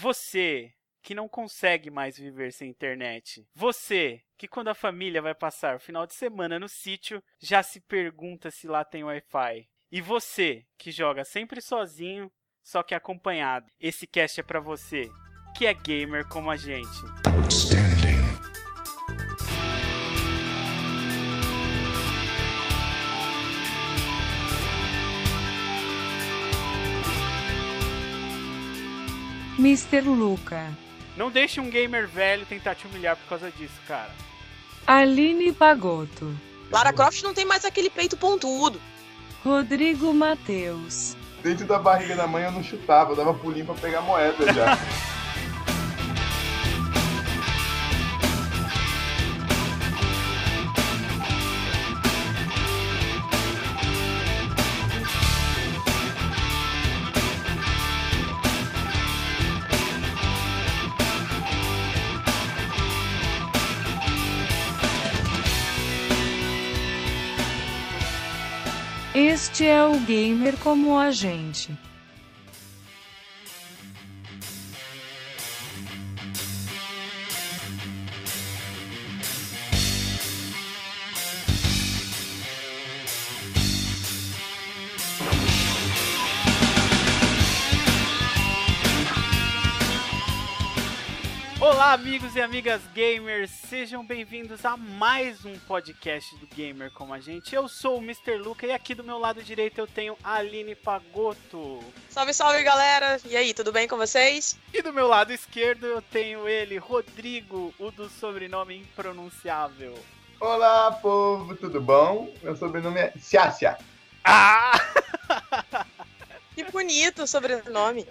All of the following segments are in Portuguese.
Você que não consegue mais viver sem internet. Você que quando a família vai passar o final de semana no sítio, já se pergunta se lá tem Wi-Fi. E você que joga sempre sozinho, só que acompanhado. Esse cast é para você que é gamer como a gente. Mr. Luca. Não deixe um gamer velho tentar te humilhar por causa disso, cara. Aline Pagotto. Lara Croft não tem mais aquele peito pontudo. Rodrigo Mateus. Dentro da barriga da mãe eu não chutava, eu dava pulinho pra pegar moeda já. gamer como a gente. Olá, amigos e amigas gamers, sejam bem-vindos a mais um podcast do Gamer como a gente. Eu sou o Mr. Luca e aqui do meu lado direito eu tenho a Aline Pagotto. Salve, salve, galera! E aí, tudo bem com vocês? E do meu lado esquerdo eu tenho ele, Rodrigo, o do sobrenome impronunciável. Olá, povo, tudo bom? Meu sobrenome é Ciacia. Ah! que bonito o sobrenome.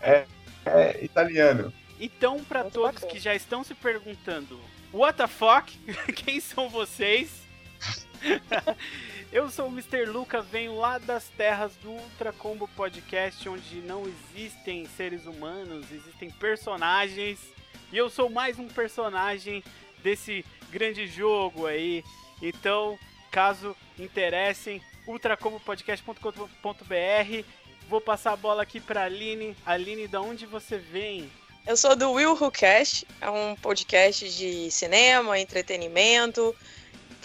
É, é italiano. Então, para todos bacana. que já estão se perguntando, what the fuck? Quem são vocês? Eu sou o Mr. Luca, venho lá das terras do Ultra Combo Podcast, onde não existem seres humanos, existem personagens. E eu sou mais um personagem desse grande jogo aí. Então, caso interessem, ultracombopodcast.com.br. Vou passar a bola aqui para Aline. Aline, da onde você vem? Eu sou do Will Who Cast, é um podcast de cinema, entretenimento,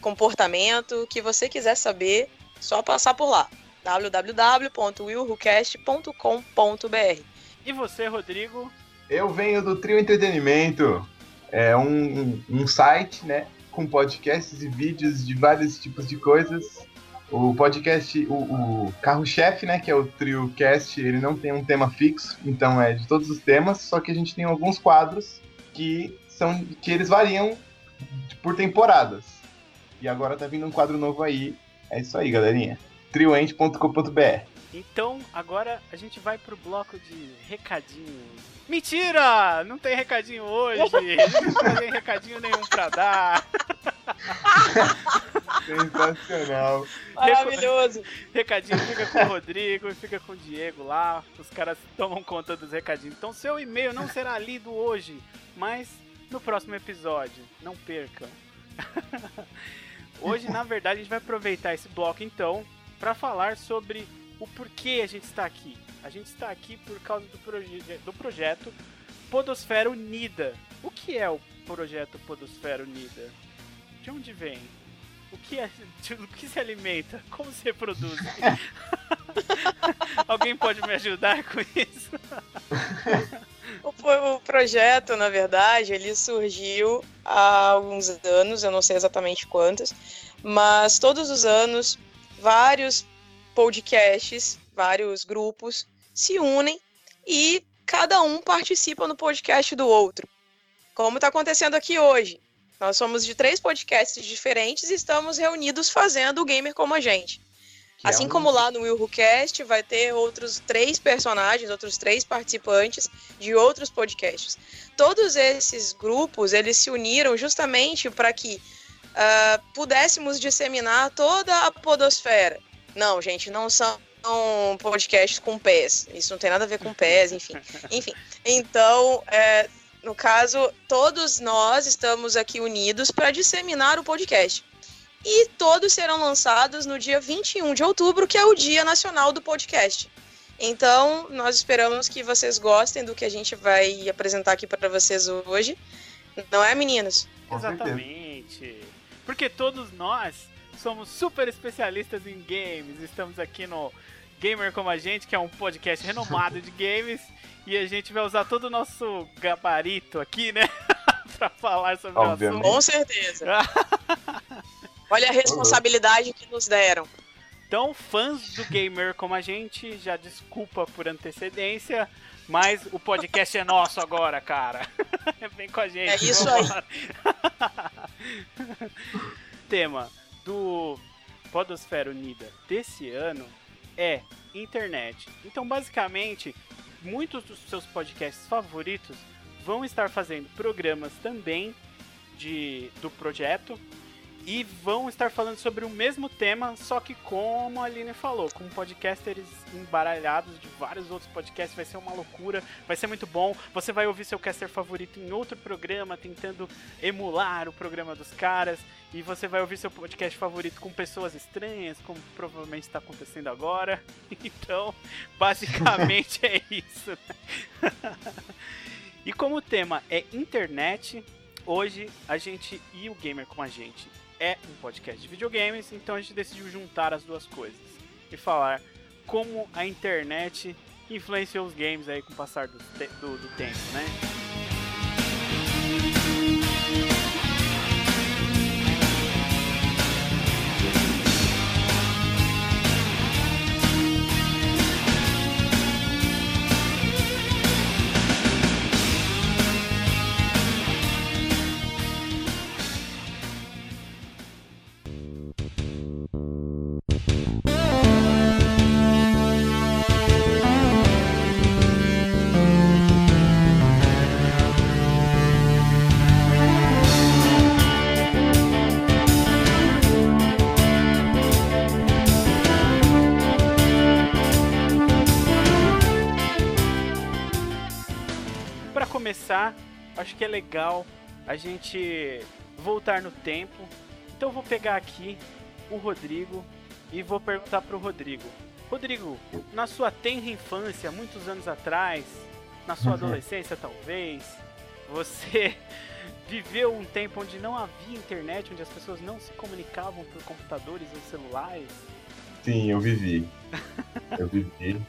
comportamento, que você quiser saber, só passar por lá. www.willwhocast.com.br E você, Rodrigo? Eu venho do Trio Entretenimento, é um, um site, né, com podcasts e vídeos de vários tipos de coisas o podcast, o, o carro-chefe, né, que é o TrioCast, ele não tem um tema fixo, então é de todos os temas, só que a gente tem alguns quadros que são que eles variam por temporadas. E agora tá vindo um quadro novo aí. É isso aí, galerinha. trioente.com.br. Então, agora a gente vai pro bloco de recadinhos. Mentira! Não tem recadinho hoje. não tem recadinho nenhum pra dar. Sensacional. Maravilhoso. Recadinho fica com o Rodrigo e fica com o Diego lá. Os caras tomam conta dos recadinhos. Então, seu e-mail não será lido hoje, mas no próximo episódio. Não percam. Hoje, na verdade, a gente vai aproveitar esse bloco então para falar sobre o porquê a gente está aqui. A gente está aqui por causa do, proje do projeto Podosfera Unida. O que é o projeto Podosfera Unida? De onde vem? O que, é, o que se alimenta? Como se reproduz? Alguém pode me ajudar com isso? o, o projeto, na verdade, ele surgiu há alguns anos, eu não sei exatamente quantos, mas todos os anos vários podcasts, vários grupos se unem e cada um participa no podcast do outro. Como está acontecendo aqui hoje. Nós somos de três podcasts diferentes e estamos reunidos fazendo o Gamer como a gente. Que assim é um... como lá no Will Who Cast, vai ter outros três personagens, outros três participantes de outros podcasts. Todos esses grupos, eles se uniram justamente para que uh, pudéssemos disseminar toda a podosfera. Não, gente, não são um podcast com pés. Isso não tem nada a ver com pés, enfim. Enfim. Então, é, no caso, todos nós estamos aqui unidos para disseminar o podcast. E todos serão lançados no dia 21 de outubro, que é o Dia Nacional do Podcast. Então, nós esperamos que vocês gostem do que a gente vai apresentar aqui para vocês hoje. Não é, meninos? Exatamente. Porque todos nós somos super especialistas em games. Estamos aqui no Gamer Como a Gente, que é um podcast renomado de games. E a gente vai usar todo o nosso gabarito aqui, né? pra falar sobre Obviamente. o assunto. Com certeza. Olha a responsabilidade que nos deram. Então, fãs do gamer como a gente, já desculpa por antecedência, mas o podcast é nosso agora, cara. Vem com a gente. É isso aí. Tema do Podosfera Unida desse ano é internet. Então, basicamente, muitos dos seus podcasts favoritos vão estar fazendo programas também de, do projeto e vão estar falando sobre o mesmo tema, só que como a Aline falou, com podcasters embaralhados de vários outros podcasts, vai ser uma loucura, vai ser muito bom. Você vai ouvir seu caster favorito em outro programa, tentando emular o programa dos caras, e você vai ouvir seu podcast favorito com pessoas estranhas, como provavelmente está acontecendo agora. Então, basicamente é isso. e como o tema é internet, hoje a gente e o gamer com a gente é um podcast de videogames, então a gente decidiu juntar as duas coisas e falar como a internet influenciou os games aí com o passar do, te- do- do tempo, né? Que é legal a gente voltar no tempo. Então eu vou pegar aqui o Rodrigo e vou perguntar pro Rodrigo. Rodrigo, na sua tenra infância, muitos anos atrás, na sua Uhum. adolescência talvez, você viveu um tempo onde não havia internet, onde as pessoas não se comunicavam por computadores ou celulares? Sim, eu vivi. Eu vivi.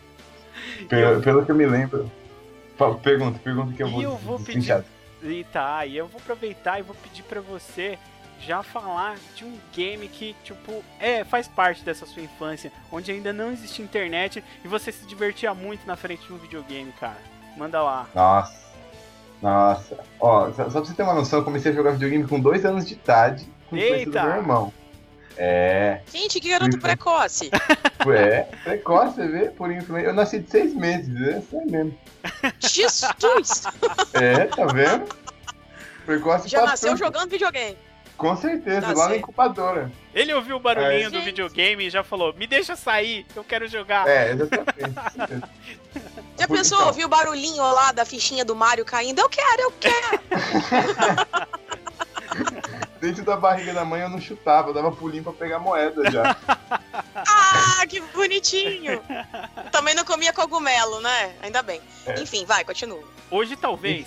Pelo, pelo que eu me lembro. Pergunta, pergunta que eu E vou, eu vou destrinchar. E tá, e eu vou aproveitar e vou pedir pra você já falar de um game que, tipo, é, faz parte dessa sua infância, onde ainda não existia internet e você se divertia muito na frente de um videogame, cara. Manda lá. Nossa. Nossa. Ó, só, pra você ter uma noção, eu comecei a jogar videogame com dois anos de idade com Eita! do meu irmão. É, Gente, que garoto Uhum. precoce. é, precoce, você vê? Por influência. Eu nasci de seis meses, é sério mesmo. Jesus! É, tá vendo? Precoce Já nasceu tudo. jogando videogame. Com certeza, Tá lá na incubadora. Ele ouviu o barulhinho É. do videogame e já falou: Me deixa sair, eu quero jogar. É, exatamente. Já pensou ouvir o barulhinho lá da fichinha do Mario caindo? Eu quero, eu quero. Dentro da barriga da mãe eu não chutava, eu dava pulinho pra pegar moeda já. Ah, que bonitinho. Também não comia cogumelo, né? Ainda bem. É. Enfim, vai, continua. Hoje talvez.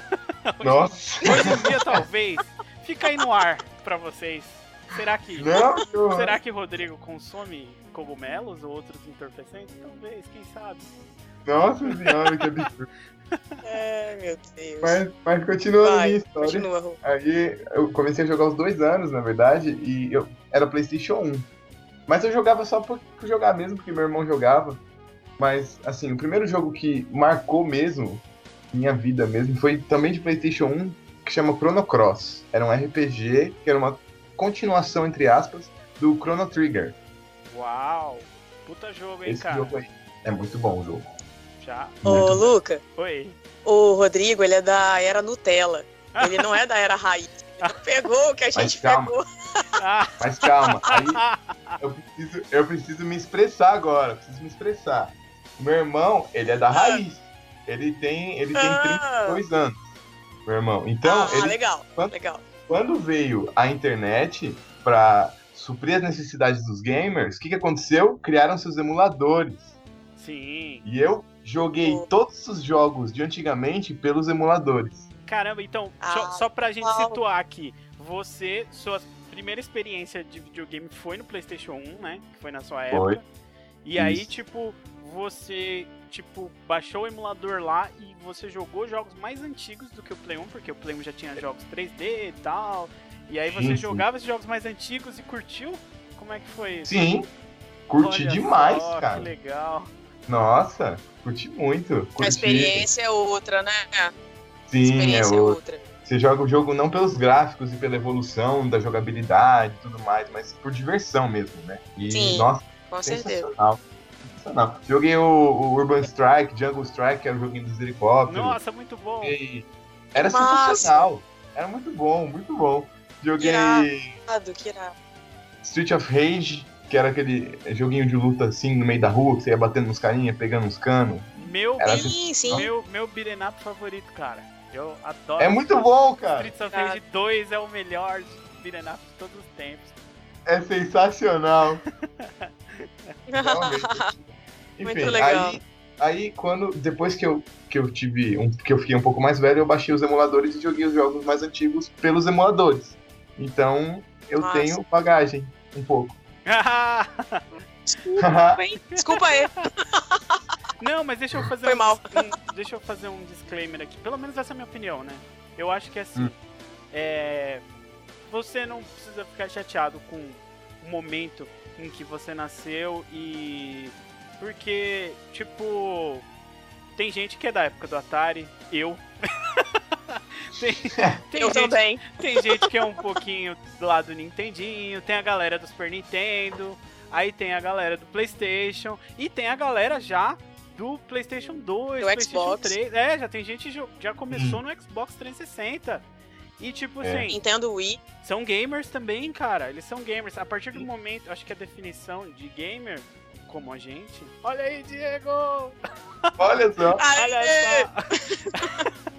Nossa. Hoje em dia talvez. Fica aí no ar pra vocês. Será que. Não, que horror. Será que Rodrigo consome cogumelos ou outros entorpecentes? Talvez, quem sabe. Nossa senhora, que absurdo. É, meu Deus. Mas, mas continuando a minha história. continua. Aí eu comecei a jogar aos dois anos, na verdade, e eu era Playstation 1. Mas eu jogava só por, por jogar mesmo, porque meu irmão jogava. Mas, assim, o primeiro jogo que marcou mesmo, minha vida mesmo, foi também de Playstation 1, que chama Chrono Cross. Era um RPG, que era uma continuação, entre aspas, do Chrono Trigger. Uau! Puta jogo, hein, Esse cara? jogo aí. É muito bom o jogo. Já. Ô, Luca, Oi. o Rodrigo, ele é da era Nutella. Ele não é da era raiz. Ele não pegou o que a gente calma. pegou. Ah, Mas calma, aí eu preciso, eu preciso me expressar agora, preciso me expressar. O meu irmão, ele é da raiz. Ele tem, ele tem Ah. 32 anos. Meu irmão. Então, ah, ele, legal, quando- legal. quando veio a internet pra suprir as necessidades dos gamers, o que, que aconteceu? Criaram seus emuladores. Sim. E eu joguei todos os jogos de antigamente pelos emuladores. Caramba, então, Ah, só, só pra gente uau. situar aqui, você, sua primeira experiência de videogame foi no PlayStation 1, né? Que foi na sua Foi. época. E aí, Isso. tipo, você, tipo, baixou o emulador lá e você jogou jogos mais antigos do que o Play 1, porque o Play 1 já tinha jogos 3D e tal. E aí você Sim, sim. jogava esses jogos mais antigos e curtiu? Como é que foi isso? Sim, curti Olha demais, só, cara. Que legal. Nossa, curti muito. Curti. A experiência é outra, né? Sim, é experiência é o... outra. Você joga o jogo não pelos gráficos e pela evolução da jogabilidade e tudo mais, mas por diversão mesmo, né? E, Sim. nossa, Com certeza. sensacional. Sensacional. Joguei o, o Urban Strike, Jungle Strike, que era o joguinho dos helicópteros. Nossa, muito bom. Joguei- Era sensacional. Era muito bom, muito bom. Joguei Irado, que irado. Street of Rage, que era aquele joguinho de luta assim no meio da rua, que você ia batendo nos carinha, pegando uns canos. Meu, Era Sim, sim. meu, meu up favorito, cara. Eu adoro. É muito bom, cara. Streets of. Rage 2 é o melhor up de todos os tempos. É sensacional. Realmente. Muito Enfim, legal. aí, aí quando depois que eu, que eu tive um, que eu fiquei um pouco mais velho, eu baixei os emuladores e joguei os jogos mais antigos pelos emuladores. Então, eu Massa. tenho bagagem um pouco. Desculpa, hein? Desculpa aí. Não, mas deixa eu fazer Foi um, mal. um- deixa eu fazer um disclaimer aqui. Pelo menos essa é a minha opinião, né? Eu acho que assim, Hum. é, você não precisa ficar chateado com o momento em que você nasceu e porque tipo tem gente que é da época do Atari, eu. tem, tem eu gente também. Tem gente que é um pouquinho do lado do Nintendinho, tem a galera do Super Nintendo, aí tem a galera do PlayStation e tem a galera já do PlayStation 2, Do PlayStation Xbox. 3. É, já tem gente que já começou no Xbox 360. E tipo É. assim, Nintendo Wii. são gamers também, cara. Eles são gamers. A partir do momento, acho que a definição de gamer como a gente. Olha aí, Diego! Olha só. Olha só!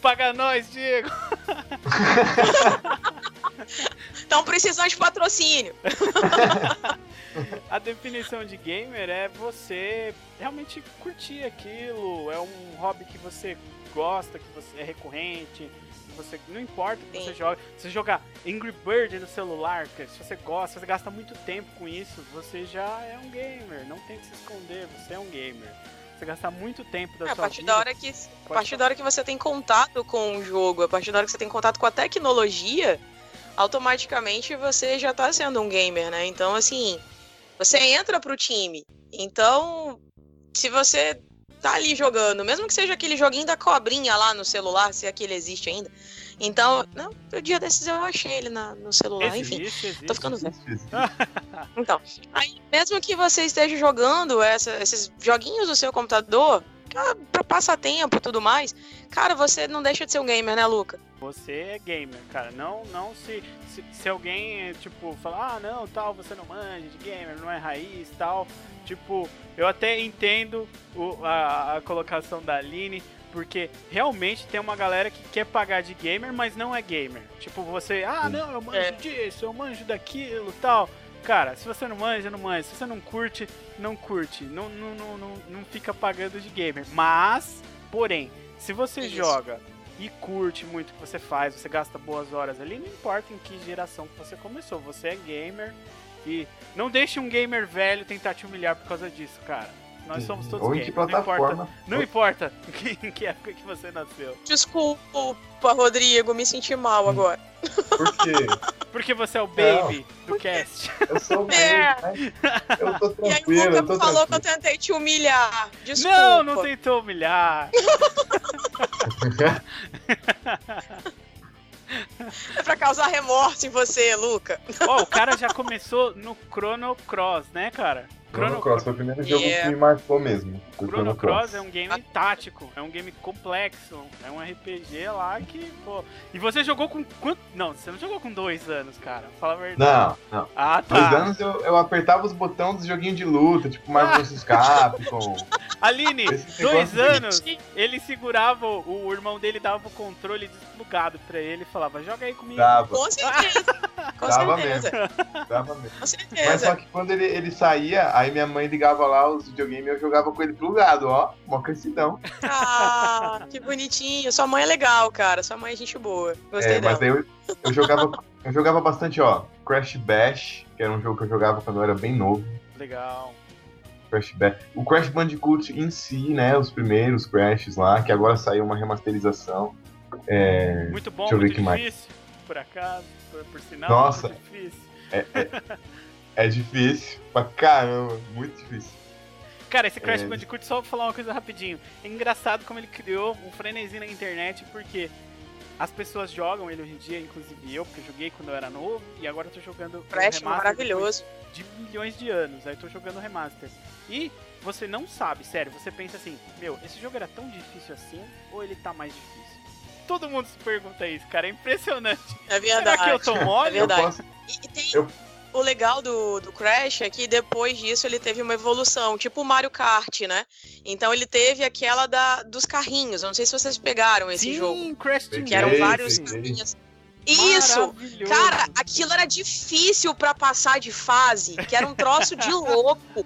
Paga nós, Diego! Estão precisando de patrocínio. A definição de gamer é você realmente curtir aquilo, é um hobby que você gosta, que você é recorrente, você não importa o que Sim. você joga. Se você jogar Angry Bird no celular, cara, se você gosta, se você gasta muito tempo com isso, você já é um gamer, não tem que se esconder, você é um gamer. Você gastar muito tempo da É, a sua partir vida. da hora que a partir falar. da hora que você tem contato com o jogo, a partir da hora que você tem contato com a tecnologia, automaticamente você já tá sendo um gamer, né? Então, assim, você entra pro time. Então, se você tá ali jogando, mesmo que seja aquele joguinho da cobrinha lá no celular, se aquele existe ainda. Então, não, o dia desses eu achei ele na- no celular, enfim. Existe, existe. Tô ficando velho. Existe, existe. Então, aí, mesmo que você esteja jogando essa- esses joguinhos no seu computador, pra passatempo e tudo mais, cara, você não deixa de ser um gamer, né, Luca? Você é gamer, cara. Não, não se, se, se alguém, tipo, falar, ah, não, tal, você não manja de gamer, não é raiz, tal. Tipo, eu até entendo o- a, a colocação da Aline, porque realmente tem uma galera que quer pagar de gamer, mas não é gamer. Tipo, você, ah, não, eu manjo É. disso, eu manjo daquilo, tal. Cara, se você não manja, não manja. Se você não curte, não curte. Não, não, não, não, não fica pagando de gamer. Mas, porém, se você Isso. joga e curte muito o que você faz, você gasta boas horas ali, não importa em que geração que você começou, você é gamer e não deixe um gamer velho tentar te humilhar por causa disso, cara. Nós somos todos Ou gamers, não importa, plataforma. não importa em que, época que você nasceu. Desculpa, Rodrigo, me senti mal agora. Por quê? Porque você é o baby do cast. Eu sou bem, É. né? Eu tô E aí o tranquilo, Luca eu tô me falou que eu tranquilo. tentei te humilhar. Desculpa. Não, não tentou humilhar. É pra causar remorso em você, Luca. Ó, o cara já começou no Chrono Cross, né, cara? Chrono Cross foi o primeiro jogo Yeah. que me marcou mesmo. foi Chrono Cross é um game tático, é um game complexo, é um RPG lá que, pô. E você jogou com quanto? Não, você não jogou com dois anos, cara. Fala a verdade. Não, não. Ah, Dois tá. anos eu, eu apertava os botões dos joguinhos de luta, tipo Marvel vs Capcom. Aline, dois anos, ele segurava, o o irmão dele dava o controle desplugado pra ele e falava: joga aí comigo. Dava. Com certeza. Com Dava certeza. Dava mesmo. Com Mas certeza. só que quando ele, ele saía, aí minha mãe ligava lá os videogames e eu jogava com ele plugado, ó. Mó crescidão. Ah, que bonitinho. Sua mãe é legal, cara. Sua mãe é gente boa. Gostei É, mas dela. daí eu, eu jogava. Eu jogava bastante, ó. Crash Bash, que era um jogo que eu jogava quando eu era bem novo. Legal. Crash Bash. O Crash Bandicoot em si, né? Os primeiros Crashes lá, que agora saiu uma remasterização. É, Muito bom, Deixa eu ver muito que mais. difícil. Por acaso, por, por sinal, Nossa. muito difícil. é difícil pra caramba, muito difícil. Cara, esse Crash É. Bandicoot, só vou falar uma coisa rapidinho. É engraçado como ele criou um frenesi na internet, porque as pessoas jogam ele hoje em dia, inclusive eu, porque eu joguei quando eu era novo, e agora eu tô jogando Crash remaster maravilhoso. depois de milhões de anos. Aí eu tô jogando remaster. E você não sabe, sério, você pensa assim, meu, esse jogo era tão difícil assim, ou ele tá mais difícil? Todo mundo se pergunta isso, cara, é impressionante. É Será verdade. que eu tô mole? É verdade. Eu posso, E, e tem Eu- o legal do, do Crash é que depois disso ele teve uma evolução, tipo o Mario Kart, né? Então ele teve aquela da, dos carrinhos. Eu não sei se vocês pegaram esse Sim, jogo. Crash Que eram vários carrinhos. Isso! Cara, aquilo era difícil pra passar de fase, que era um troço de louco.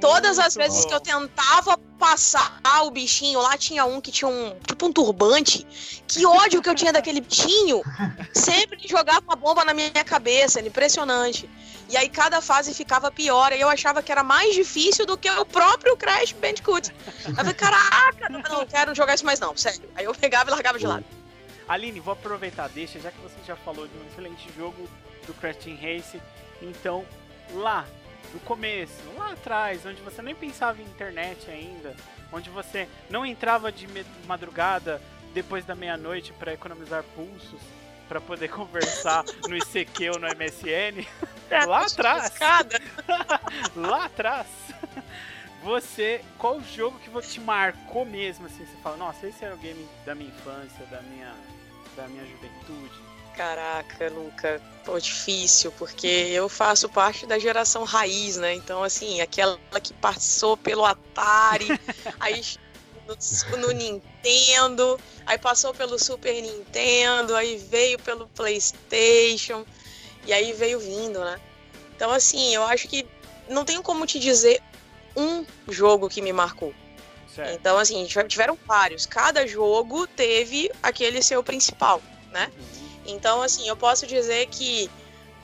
Todas as vezes bom. que eu tentava passar o bichinho, lá tinha um que tinha um tipo um turbante. Que ódio que eu tinha daquele bichinho. Sempre jogava uma bomba na minha cabeça, era impressionante. E aí cada fase ficava pior, e eu achava que era mais difícil do que o próprio Crash Bandicoot. Eu falei, caraca, não quero jogar isso mais não, sério. Aí eu pegava e largava de lado. Aline, vou aproveitar, deixa, já que você já falou de um excelente jogo do Crash Team Race, então lá, no começo, lá atrás, onde você nem pensava em internet ainda, onde você não entrava de madrugada depois da meia-noite para economizar pulsos, para poder conversar no ICQ ou no MSN, lá atrás, Escada. lá atrás, você, qual jogo que você te marcou mesmo, assim, você fala, nossa, esse era o game da minha infância, da minha, da minha juventude. Caraca, Luca, pô, difícil, porque eu faço parte da geração raiz, né? Então, assim, aquela que passou pelo Atari, aí no, no Nintendo, aí passou pelo Super Nintendo, aí veio pelo PlayStation, e aí veio vindo, né? Então, assim, eu acho que não tenho como te dizer um jogo que me marcou. Certo. Então, assim, tive- tiveram vários. Cada jogo teve aquele seu principal, né? Então, assim, eu posso dizer que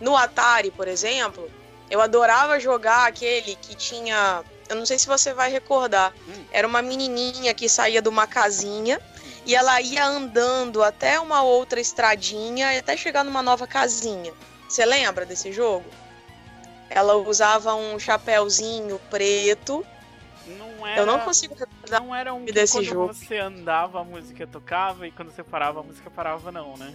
no Atari, por exemplo, eu adorava jogar aquele que tinha. Eu não sei se você vai recordar. Hum. Era uma menininha que saía de uma casinha e ela ia andando até uma outra estradinha e até chegar numa nova casinha. Você lembra desse jogo? Ela usava um chapéuzinho preto. Não era, Eu não consigo recordar. não era um desse quando jogo. você andava a música tocava e quando você parava a música parava não, né?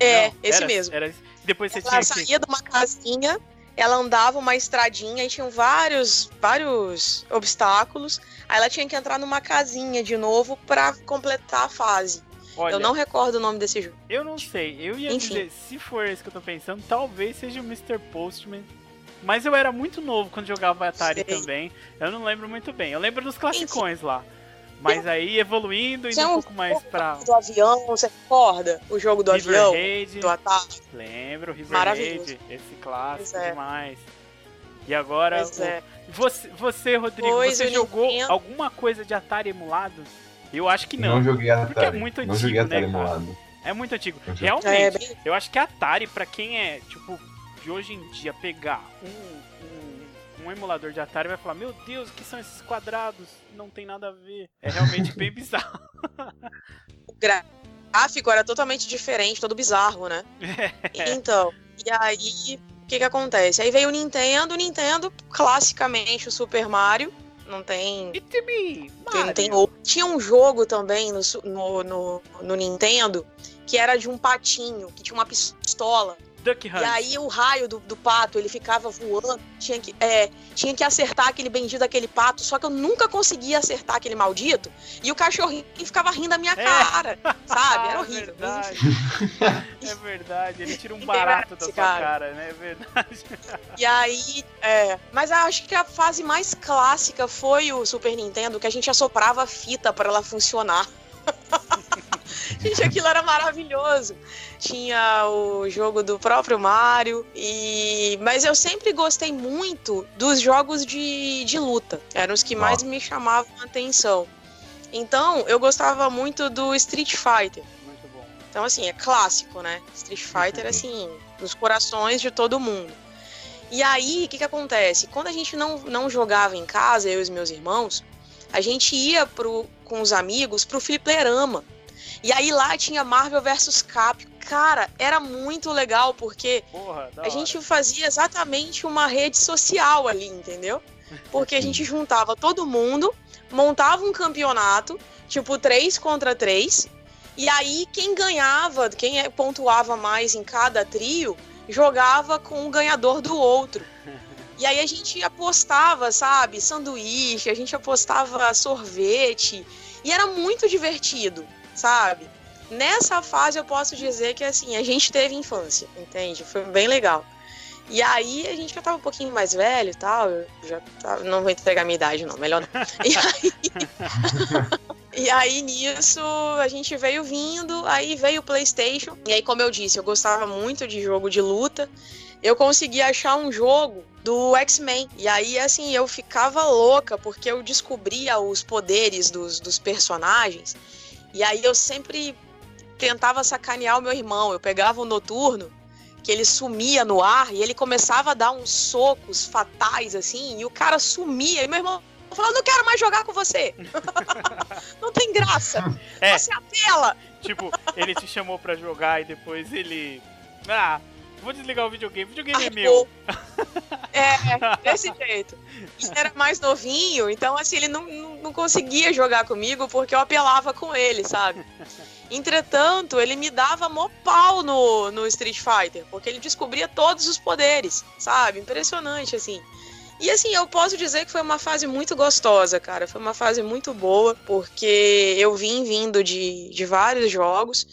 É, Não, esse era- mesmo. Era, depois você Ela tinha que saía de uma casinha, ela andava uma estradinha e tinham vários, vários obstáculos. Aí ela tinha que entrar numa casinha de novo pra completar a fase. Olha, Eu não recordo o nome desse jogo. eu não sei. Eu ia Enfim. dizer, se for esse que eu tô pensando, talvez seja o Mr. Postman. Mas eu era muito novo quando jogava Atari Sei. também. Eu não lembro muito bem. Eu lembro dos classicões lá. Mas aí evoluindo, indo Tinha um um pouco mais pra Do avião, você recorda? O jogo do River avião? Raid. Do Atari? Lembro, River Maravilhoso. Raid, esse clássico é. demais. E agora, Pois o- é. você, você, Rodrigo, Pois, você jogou entendo. alguma coisa de Atari emulado? Eu acho que não, não. joguei Atari. Porque é muito não antigo, joguei né, cara? emulado. É muito antigo. Eu joguei. Realmente, É, bem... eu acho que Atari, pra quem é, tipo, de hoje em dia, pegar um, um, emulador de Atari vai falar, meu Deus, o que são esses quadrados? Não tem nada a ver. É realmente bem bizarro. o gráfico era totalmente diferente, todo bizarro, né? Então, e aí, o que que acontece? Aí veio o Nintendo, o Nintendo, classicamente o Super Mario, não tem me, não tem outro. Tinha um jogo também no, no, no, no Nintendo que era de um patinho, que tinha uma pistola. Duck Hunt. E aí o raio do, do pato, ele ficava voando. Tinha que, é, tinha que acertar aquele bendito daquele pato, só que eu nunca conseguia acertar aquele maldito. E o cachorrinho ficava rindo da minha É. cara, sabe? Era Ah, horrível. mas Verdade. é verdade. Ele tira um barato da sua cara. cara, né? É verdade. E aí, é. Mas acho que a fase mais clássica foi o Super Nintendo, que a gente assoprava a fita para ela funcionar. Gente, aquilo era maravilhoso. Tinha o jogo do próprio Mario. E... Mas eu sempre gostei muito dos jogos de, de luta. Eram os que mais me chamavam a atenção. Então, eu gostava muito do Street Fighter. Muito bom. Então, assim, é clássico, né? Street Fighter, assim, nos corações de todo mundo. E aí, o que, que acontece? Quando a gente não, não jogava em casa, eu e os meus irmãos, a gente ia pro, com os amigos pro fliperama. E aí lá tinha Marvel vs Cap. Cara, era muito legal, porque Porra, a gente fazia exatamente uma rede social ali, entendeu? Porque a gente juntava todo mundo, montava um campeonato, tipo 3 contra 3, e aí quem ganhava, quem é- pontuava mais em cada trio, jogava com o ganhador do outro. E aí a gente apostava, sabe, sanduíche, a gente apostava sorvete, e era muito divertido, sabe? Nessa fase eu posso dizer que assim, a gente teve infância, entende? Foi bem legal. E aí a gente já tava um pouquinho mais velho e tal, eu já tava, não vou entregar minha idade não, melhor não. E aí, e aí nisso a gente veio vindo, aí veio o PlayStation, e aí como eu disse, eu gostava muito de jogo de luta. Eu consegui achar um jogo do X-Men. E aí, assim, eu ficava louca, porque eu descobria os poderes dos, dos personagens. E aí eu sempre tentava sacanear o meu irmão. Eu pegava o noturno, que ele sumia no ar, e ele começava a dar uns socos fatais, assim, e o cara sumia. E meu irmão falou: não quero mais jogar com você. não tem graça. É. Você apela. Tipo, ele te chamou pra jogar e depois ele. Ah, vou desligar o videogame. O videogame é meu. É, desse jeito. Ele era mais novinho, então assim, ele não, não, não conseguia jogar comigo porque eu apelava com ele, sabe? Entretanto, ele me dava mó pau no, no Street Fighter, porque ele descobria todos os poderes, sabe? Impressionante, assim. E assim, eu posso dizer que foi uma fase muito gostosa, cara. Foi uma fase muito boa, porque eu vim vindo de, de vários jogos,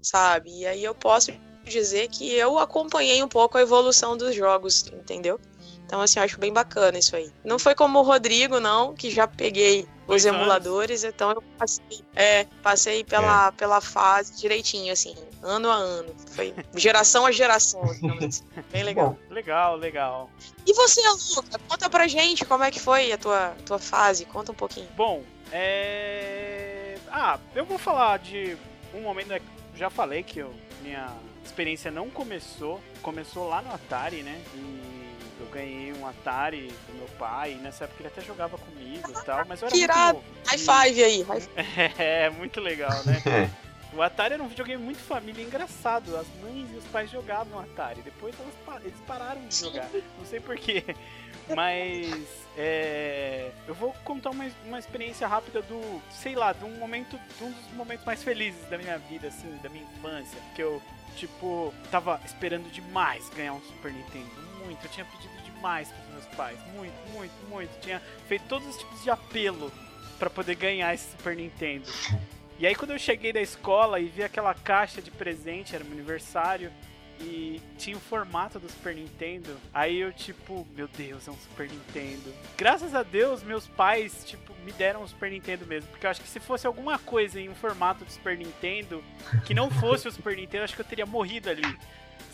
sabe? E aí eu posso dizer que eu acompanhei um pouco a evolução dos jogos, entendeu? Então, assim, eu acho bem bacana isso aí. Não foi como o Rodrigo, não, que já peguei os anos. emuladores, então eu passei, é, passei pela, pela fase direitinho, assim, ano a ano. Foi geração a geração, assim. Bem legal. Bom, Legal, legal. E você, Luca, conta pra gente como é que foi a tua, tua fase, conta um pouquinho. Bom, é. Ah, eu vou falar de um momento. né, Já falei que eu, minha experiência não começou. Começou lá no Atari, né? E eu ganhei um Atari do meu pai. E nessa época ele até jogava comigo e tal. Mas eu era muito novo. High five aí. high five. É, muito legal, né? O Atari era um videogame muito família engraçado. As mães e os pais jogavam Atari. Depois elas eles pararam de jogar. Não sei porquê. Mas é, eu vou contar uma, uma experiência rápida do, sei lá, de um momento, de um dos momentos mais felizes da minha vida, assim, da minha infância. Que eu, tipo, tava esperando demais ganhar um Super Nintendo. Muito. Eu tinha pedido demais pros meus pais. Muito, muito, muito. Tinha feito todos os tipos de apelo pra poder ganhar esse Super Nintendo. E aí quando eu cheguei da escola e vi aquela caixa de presente, era meu aniversário, e tinha o formato do Super Nintendo, aí eu tipo, meu Deus, é um Super Nintendo. Graças a Deus, meus pais, tipo, me deram um Super Nintendo mesmo, porque eu acho que se fosse alguma coisa em um formato do Super Nintendo, que não fosse o Super Nintendo, eu acho que eu teria morrido ali.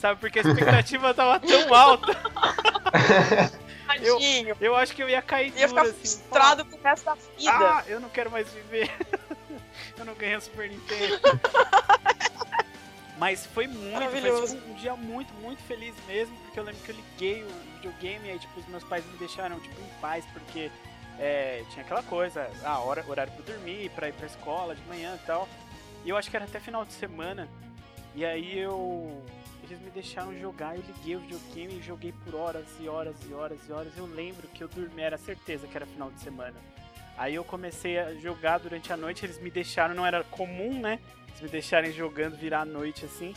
Sabe, porque a expectativa tava tão alta, Eu- Tadinho. eu acho que eu ia cair Ia ficar duro, assim. frustrado pro resto da vida. Ah, eu não quero mais viver. eu não ganhei o Super Nintendo. Mas foi muito, foi tipo, um dia muito, muito feliz mesmo, porque eu lembro que eu liguei o videogame e aí, tipo, os meus pais me deixaram, tipo, em paz, porque é, tinha aquela coisa, ah, hora, horário pra dormir, pra ir pra escola de manhã e tal. E eu acho que era até final de semana, e aí eu... Eles me deixaram jogar, eu liguei o videogame e joguei por horas e horas e horas e horas. Eu lembro que eu dormi, era certeza que era final de semana. Aí eu comecei a jogar durante a noite, eles me deixaram, não era comum, né? Eles me deixarem jogando, virar a noite assim.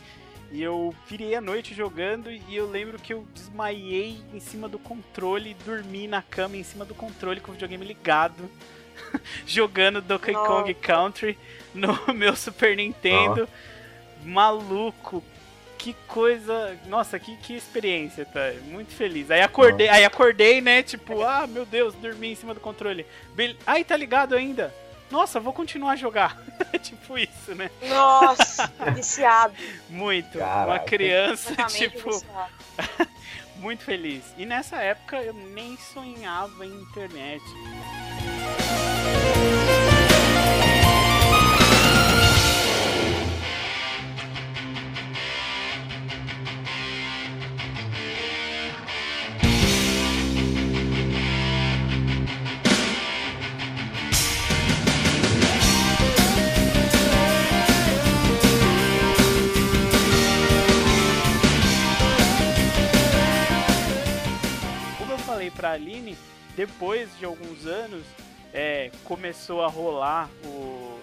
E eu virei a noite jogando e eu lembro que eu desmaiei em cima do controle e dormi na cama em cima do controle com o videogame ligado. jogando Donkey Nossa. Kong Country no meu Super Nintendo. Maluco. Que coisa. Nossa, que, que experiência, tá? Muito feliz. Aí acordei, aí acordei, né? Tipo, ah, meu Deus, dormi em cima do controle. Bel... Ai, tá ligado ainda? Nossa, vou continuar a jogar. É tipo isso, né? Nossa, viciado. Muito. Caraca. Uma criança, tipo, muito feliz. E nessa época eu nem sonhava em internet. Depois de alguns anos, é, começou a rolar o,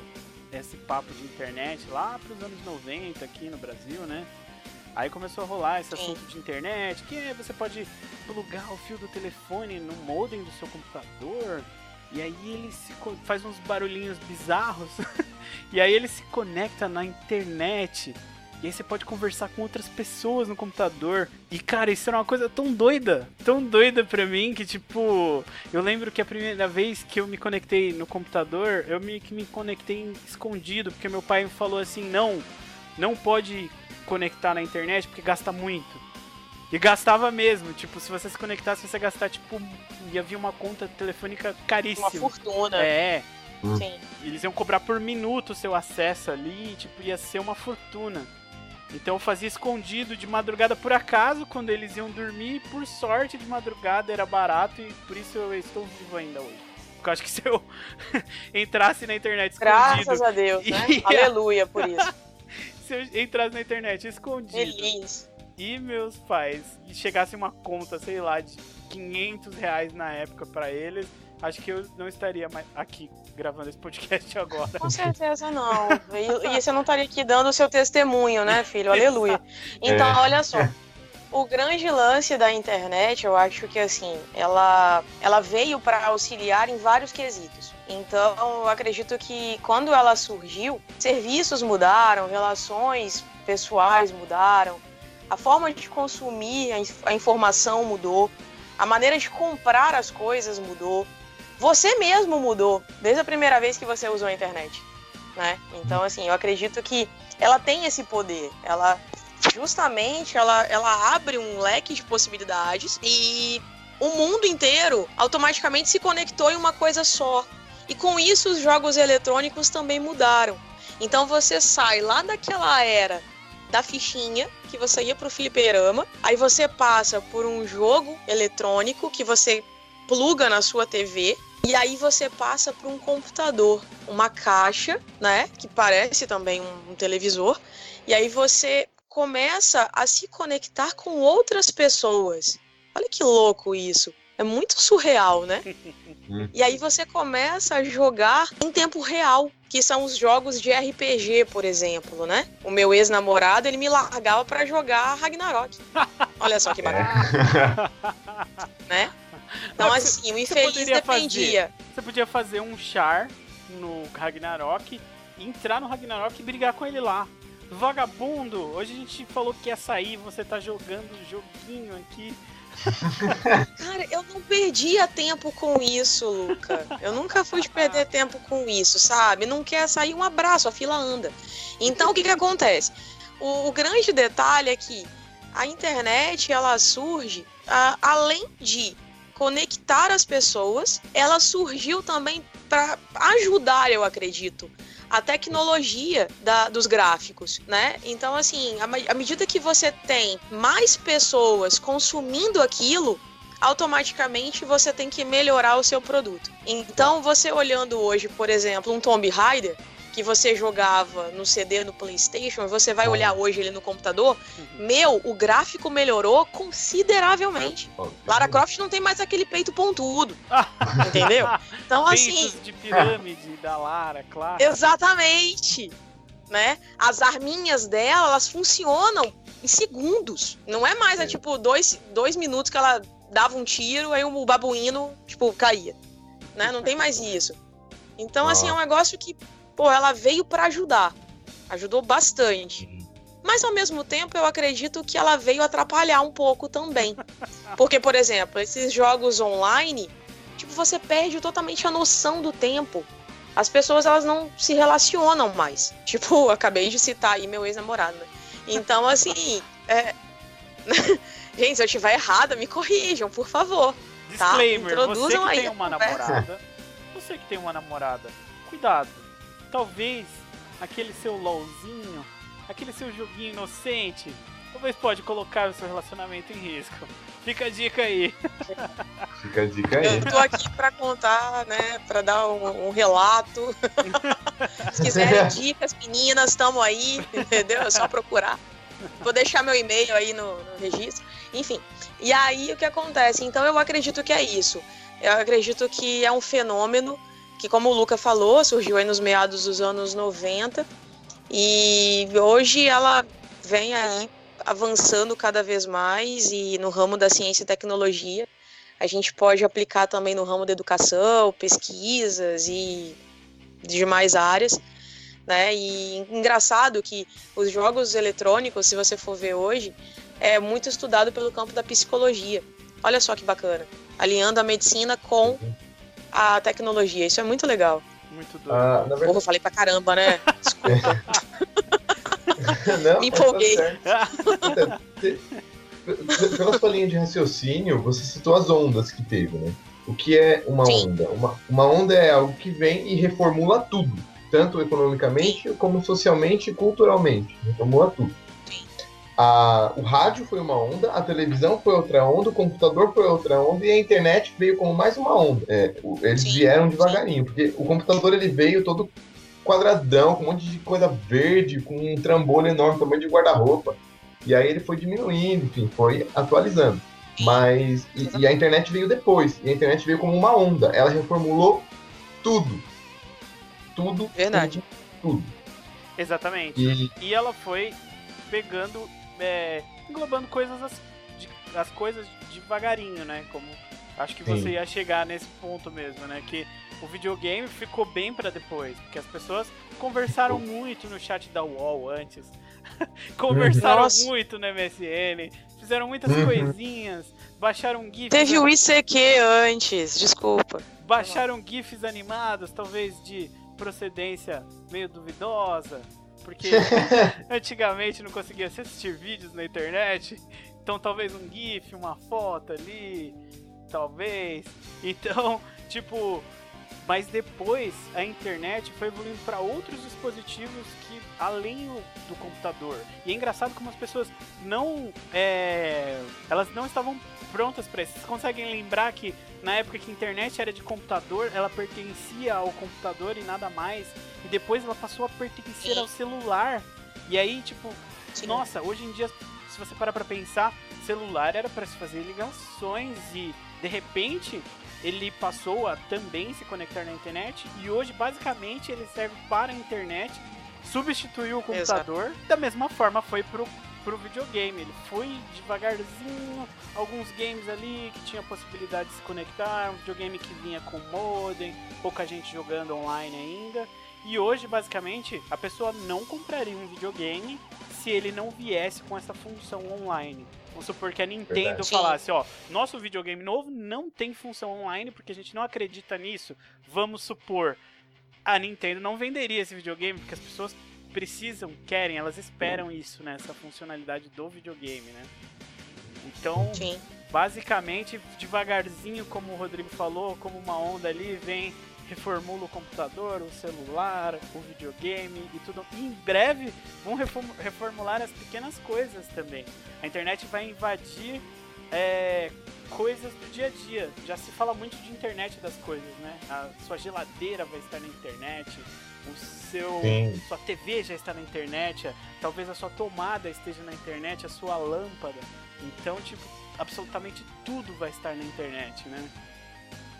esse papo de internet lá pros anos 90 aqui no Brasil, né? Aí começou a rolar esse assunto de internet, que é, você pode plugar o fio do telefone no modem do seu computador, e aí ele se faz uns barulhinhos bizarros, e aí ele se conecta na internet, e aí você pode conversar com outras pessoas no computador. E cara, isso era uma coisa tão doida, tão doida pra mim que tipo, eu lembro que a primeira vez que eu me conectei no computador, eu me que me conectei escondido, porque meu pai me falou assim: "Não, não pode conectar na internet porque gasta muito". E gastava mesmo, tipo, se você se conectasse, você ia gastar tipo, ia vir uma conta telefônica Uma caríssima. fortuna. É, Sim. eles iam cobrar por minuto o seu acesso ali, tipo, ia ser uma fortuna. Então eu fazia escondido de madrugada por acaso, quando eles iam dormir, e por sorte de madrugada era barato e por isso eu estou vivo ainda hoje. Porque eu acho que se eu entrasse na internet escondido, Graças a Deus, né? E- Aleluia por isso. se eu entrasse na internet escondido Feliz. e meus pais e chegasse uma conta, sei lá, de 500 reais na época pra eles, acho que eu não estaria mais aqui gravando esse podcast agora. Com certeza não. E, e você não estaria aqui dando o seu testemunho, né, filho? Aleluia. Então, É. olha só. O grande lance da internet, eu acho que assim, ela, ela veio para auxiliar em vários quesitos. Então, eu acredito que quando ela surgiu, serviços mudaram, relações pessoais mudaram, a forma de consumir a, inf- a informação mudou, a maneira de comprar as coisas mudou. Você mesmo mudou desde a primeira vez que você usou a internet, né? Então, assim, eu acredito que ela tem esse poder. Ela justamente ela, ela abre um leque de possibilidades e o mundo inteiro automaticamente se conectou em uma coisa só. E com isso os jogos eletrônicos também mudaram. Então você sai lá daquela era da fichinha que você ia pro fliperama, aí você passa por um jogo eletrônico que você pluga na sua TV e aí você passa para um computador, uma caixa, né, que parece também um, um televisor, e aí você começa a se conectar com outras pessoas. Olha que louco isso. É muito surreal, né? E aí você começa a jogar em tempo real, que são os jogos de RPG, por exemplo, né? O meu ex-namorado, ele me largava pra jogar Ragnarok. Olha só que bacana, né? Então, Mas você- assim, o você infeliz poderia dependia. Você podia fazer um char no Ragnarok, entrar no Ragnarok e brigar com ele lá. Vagabundo, hoje a gente falou que ia sair, você tá jogando joguinho aqui. Cara, eu não perdia tempo com isso, Luca. Eu nunca fui de perder tempo com isso, sabe? Não quer sair um abraço, a fila anda. Então, o que que acontece? O, o grande detalhe é que a internet, ela surge, ah, além de conectar as pessoas, ela surgiu também para ajudar, eu acredito, a tecnologia da- dos gráficos, né? Então, assim, à me- à medida que você tem mais pessoas consumindo aquilo, automaticamente você tem que melhorar o seu produto. Então, você olhando hoje, por exemplo, um Tomb Raider, que você jogava no CD no PlayStation, e você vai olhar hoje ele no computador, meu, o gráfico melhorou consideravelmente. Lara Croft não tem mais aquele peito pontudo, entendeu? Então, assim, Peitos de pirâmide da Lara, claro. Exatamente. Né? As arminhas dela, elas funcionam em segundos. Não é mais, é, É. tipo, dois, dois minutos que ela dava um tiro, aí o babuíno, tipo, caía. Né? Não tem mais isso. Então, assim, é um negócio que, pô, ela veio pra ajudar. Ajudou bastante. Mas ao mesmo tempo, eu acredito que ela veio atrapalhar um pouco também. Porque, por exemplo, esses jogos online, tipo, você perde totalmente a noção do tempo. as pessoas elas não se relacionam mais. Tipo, acabei de citar aí meu ex-namorado, né? Então, assim, é... gente, se eu estiver errada, me corrijam, por favor. Tá? Disclaimer, Introduzam você que aí tem uma conversa. namorada, você que tem uma namorada, cuidado. Talvez aquele seu LOLzinho, aquele seu joguinho inocente, talvez pode colocar o seu relacionamento em risco. Fica a dica aí. Fica a dica aí. Eu tô aqui pra contar, né? Pra dar um, um relato. Se quiserem dicas, meninas, estamos aí, entendeu? É só procurar. Vou deixar meu e-mail aí no, no registro. Enfim. E aí o que acontece? Então eu acredito que é isso. Eu acredito que é um fenômeno que, como o Luca falou, surgiu aí nos meados dos anos 90 e hoje ela vem aí avançando cada vez mais e no ramo da ciência e tecnologia a gente pode aplicar também no ramo da educação, pesquisas e demais áreas, né? E engraçado que os jogos eletrônicos, se você for ver hoje, é muito estudado pelo campo da psicologia. Olha só que bacana, alinhando a medicina com a tecnologia. Isso é muito legal. Muito doido. Ah, na Porra, verdade, eu falei pra caramba, né? Desculpa. não, Me tá empolguei. certo. Então, Pela sua linha de raciocínio, você citou as ondas que teve, né? O que é uma Sim. onda? Uma, uma onda é algo que vem e reformula tudo, tanto economicamente como socialmente e culturalmente. Reformula tudo. Sim. A, o rádio foi uma onda, a televisão foi outra onda, o computador foi outra onda e a internet veio como mais uma onda. É, o- eles Sim, vieram devagarinho, porque o computador ele veio todo quadradão, com um monte de coisa verde, com um trambolho enorme, tamanho de guarda-roupa. E aí ele foi diminuindo, enfim, foi atualizando. Mas. E, e a internet veio depois. E a internet veio como uma onda. Ela reformulou tudo. Tudo. Verdade. Tudo. tudo. Exatamente. E E ela foi pegando, é, englobando coisas as, de- as coisas devagarinho, né? Como acho que Sim. você ia chegar nesse ponto mesmo, né? Que o videogame ficou bem pra depois, porque as pessoas conversaram muito no chat da UOL antes. conversaram Nossa. muito no MSN, fizeram muitas Uhum. coisinhas, baixaram GIFs, Teve o ICQ antes, desculpa. baixaram GIFs animados, talvez de procedência meio duvidosa, porque antigamente não conseguia assistir vídeos na internet, então talvez um GIF, uma foto ali, talvez. Então, tipo, mas depois a internet foi evoluindo para outros dispositivos que além do computador. E é engraçado como as pessoas não, é, elas não estavam prontas para isso. Vocês conseguem lembrar que na época que a internet era de computador, ela pertencia ao computador e nada mais. E depois ela passou a pertencer Sim. ao celular. E aí, tipo, Sim. nossa, hoje em dia, se você parar pra pensar, celular era para se fazer ligações e de repente ele passou a também se conectar na internet e hoje basicamente ele serve para a internet, substituiu o computador. Da mesma forma foi pro pro videogame, ele foi devagarzinho, alguns games ali que tinha possibilidade de se conectar, um videogame que vinha com modem, pouca gente jogando online ainda. E hoje, basicamente, a pessoa não compraria um videogame se ele não viesse com essa função online. Vamos supor que a Nintendo Verdade. Falasse, ó, nosso videogame novo não tem função online porque a gente não acredita nisso. Vamos supor, a Nintendo não venderia esse videogame porque as pessoas precisam, querem, elas esperam isso, né? Essa funcionalidade do videogame, né? Então, Sim. basicamente, devagarzinho, como o Rodrigo falou, como uma onda ali, vem, reformula o computador, o celular, o videogame e tudo. E em breve vão reform- reformular as pequenas coisas também. A internet vai invadir é, coisas do dia a dia. Já se fala muito de internet das coisas, né? A sua geladeira vai estar na internet, o seu Sim. sua TV já está na internet, a- talvez a sua tomada esteja na internet, a sua lâmpada. Então, tipo, absolutamente tudo vai estar na internet, né?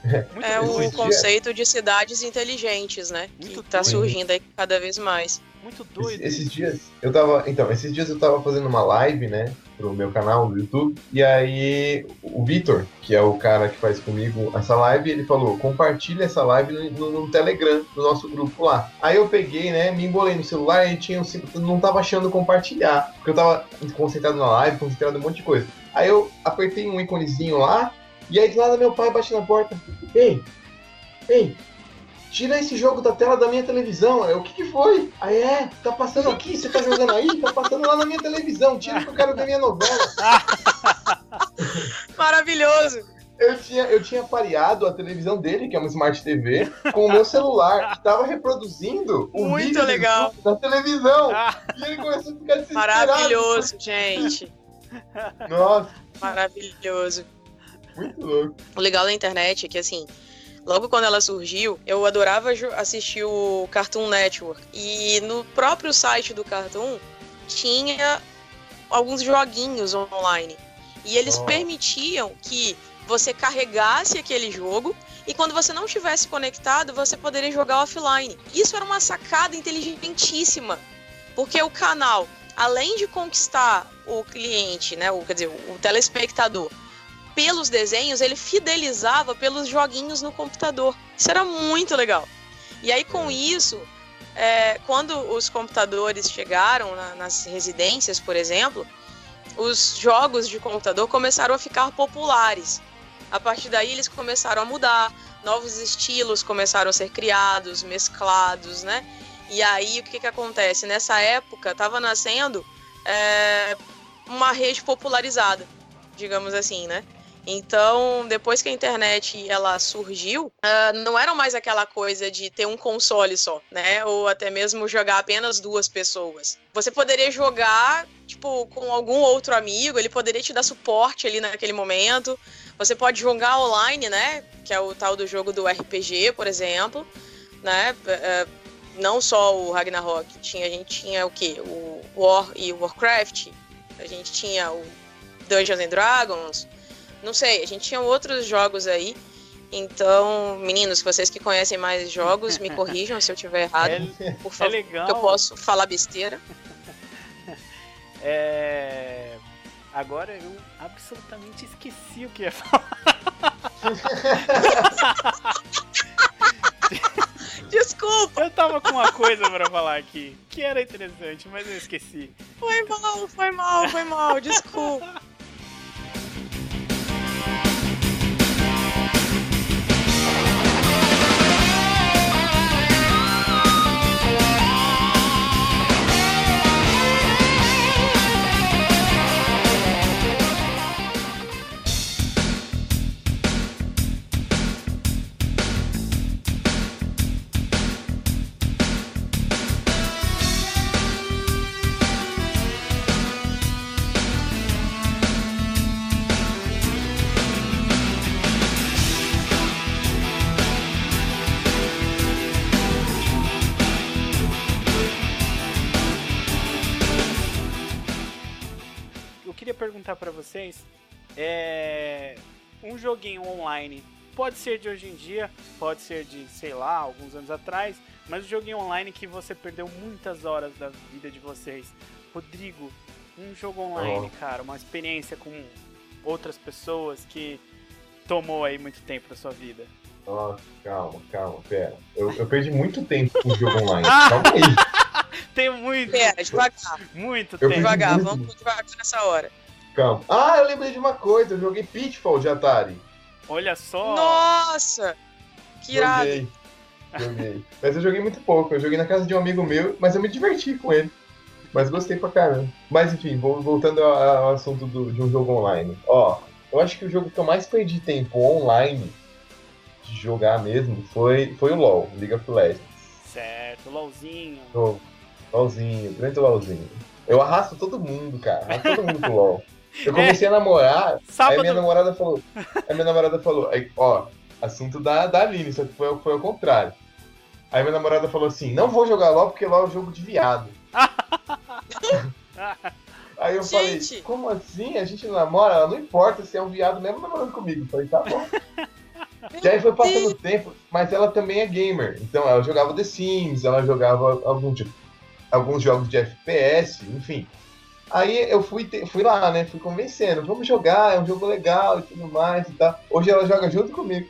Muito É o Esses conceito de cidades inteligentes, né? Muito que tá doido. surgindo aí cada vez mais. muito Esses, doido. esses dias eu tava. Então, esses dias eu tava fazendo uma live, né? Pro meu canal do YouTube. E aí o Vitor, que é o cara que faz comigo essa live, ele falou: compartilha essa live no, no- no Telegram do nosso grupo lá. Aí eu peguei, né? Me embolei no celular e tinha um, não tava achando compartilhar. Porque eu tava concentrado na live, concentrado em um monte de coisa. Aí eu apertei um íconezinho lá. E aí do nada meu pai bate na porta. Ei! Ei! tira esse jogo da tela da minha televisão. Eu, o que, que foi? Aí é, tá passando aqui, você tá jogando aí? Tá passando lá na minha televisão, tira que eu quero ver minha novela. Maravilhoso. Eu tinha, eu tinha pareado a televisão dele, que é uma Smart TV, com o meu celular, que tava reproduzindo o Muito vídeo legal. Da televisão. Ah, E ele começou a ficar desesperado. Maravilhoso, gente. Nossa, Maravilhoso. Muito louco. O legal da internet é que, assim, logo quando ela surgiu, eu adorava assistir o Cartoon Network. E no próprio site do Cartoon tinha alguns joguinhos online. E eles Oh. permitiam que você carregasse aquele jogo e quando você não estivesse conectado, você poderia jogar offline. Isso era uma sacada inteligentíssima, porque o canal, além de conquistar o cliente, né, o, quer dizer, o telespectador, pelos desenhos, ele fidelizava pelos joguinhos no computador. Isso era muito legal. E aí, com isso, é, quando os computadores chegaram na- nas residências, por exemplo, os jogos de computador começaram a ficar populares. A partir daí, eles começaram a mudar, novos estilos começaram a ser criados, mesclados, né? E aí, o que, que acontece? Nessa época, estava nascendo é, uma rede popularizada, digamos assim, né? Então, depois que a internet ela surgiu, ah, não era mais aquela coisa de ter um console só, né? Ou até mesmo jogar apenas duas pessoas. Você poderia jogar, tipo, com algum outro amigo, ele poderia te dar suporte ali naquele momento. Você pode jogar online, né? Que é o tal do jogo do RPG, por exemplo, né? Eh, não só o Ragnarok, tinha, a gente tinha o quê? O War e o Warcraft, a gente tinha o Dungeons and Dragons, não sei, a gente tinha outros jogos aí. Então, meninos, vocês que conhecem mais jogos, me corrijam se eu tiver errado, é, por é favor. legal. que eu posso falar besteira. É... Agora eu absolutamente esqueci o que ia falar. Desculpa, Eu tava com uma coisa pra falar aqui, que era interessante, mas eu esqueci. foi mal, foi mal, foi mal, desculpa. Perguntar pra vocês, é... um joguinho online pode ser de hoje em dia, pode ser de, sei lá, alguns anos atrás, mas um joguinho online que você perdeu muitas horas da vida de vocês. Rodrigo, um jogo online, cara, uma experiência com outras pessoas que tomou aí muito tempo da sua vida. Nossa, calma, calma, pera. Eu, eu perdi muito tempo com o jogo online. Ah! Calma aí, Tem muito, Pera, devagar, muito Eu tempo. devagar, muito. vamos devagar nessa hora. Calma. Ah, eu lembrei de uma coisa. Eu joguei Pitfall de Atari. Olha só. Nossa! Que irado. Joguei. Joguei. Mas eu joguei muito pouco. Eu joguei na casa de um amigo meu, mas eu me diverti com ele. Mas gostei pra caramba. Mas enfim, voltando ao, assunto do- de um jogo online. Ó, eu acho que o jogo que eu mais perdi tempo online de jogar mesmo foi, foi o LoL, League of Legends. Certo, LOLzinho. Jogo. LOLzinho, grande LOLzinho. Eu arrasto todo mundo, cara. Arrasto todo mundo pro LoL. Eu comecei a namorar, aí Sábado. minha namorada falou. Aí minha namorada falou, aí, ó, assunto da, da Aline, só que foi, foi ao contrário. Aí minha namorada falou assim, não vou jogar LOL porque LOL é jogo de viado. Aí eu Gente! falei, como assim? A gente namora? Ela não importa se é um viado mesmo namorando comigo. Eu falei, tá bom. E aí foi passando o tempo, mas ela também é gamer. Então ela jogava The Sims, ela jogava algum, tipo- alguns jogos de FPS, enfim. Aí eu fui, fui lá, né? Fui convencendo, vamos jogar, é um jogo legal e tudo mais e tal. Hoje ela joga junto comigo.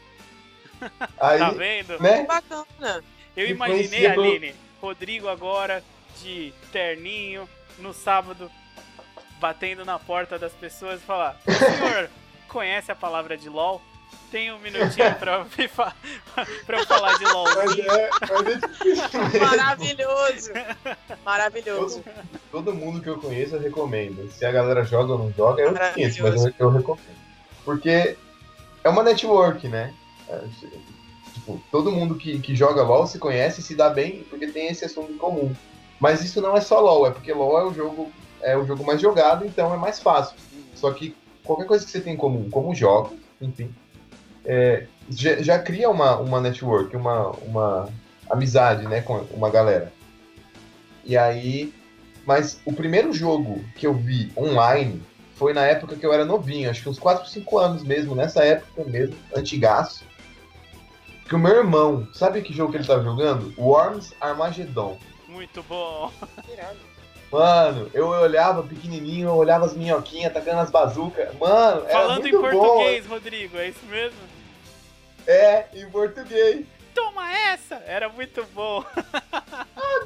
Aí, Tá vendo? né? Bacana. Eu Me imaginei, pelo- Aline, Rodrigo agora de terninho, no sábado, batendo na porta das pessoas e falar: "O senhor conhece a palavra de LOL? Tem um minutinho pra, pra eu falar de Mas LOLzinho. é, mas é difícil mesmo. Maravilhoso. Maravilhoso. Todo, todo mundo que eu conheço eu recomendo. Se a galera joga ou não joga, eu conheço, mas eu, eu recomendo. Porque é uma network, né? É, tipo, todo mundo que, que joga LOL se conhece e se dá bem porque tem esse assunto em comum. Mas isso não é só LOL, é porque LOL é o jogo, é o jogo mais jogado, então é mais fácil. Só que qualquer coisa que você tem em comum, como jogos, enfim, é, já, já cria uma, uma network, uma, uma amizade, né, com uma galera. E aí, mas o primeiro jogo que eu vi online foi na época que eu era novinho, acho que uns 4, 5 anos mesmo, nessa época mesmo, antigaço. Que o meu irmão, sabe que jogo que ele tava jogando? Worms Armageddon. Muito bom. Mano, eu olhava pequenininho, eu olhava as minhoquinhas atacando as bazucas. Mano, era Falando em muito bom. português, Rodrigo, é isso mesmo? É, em português. Toma essa! Era muito bom.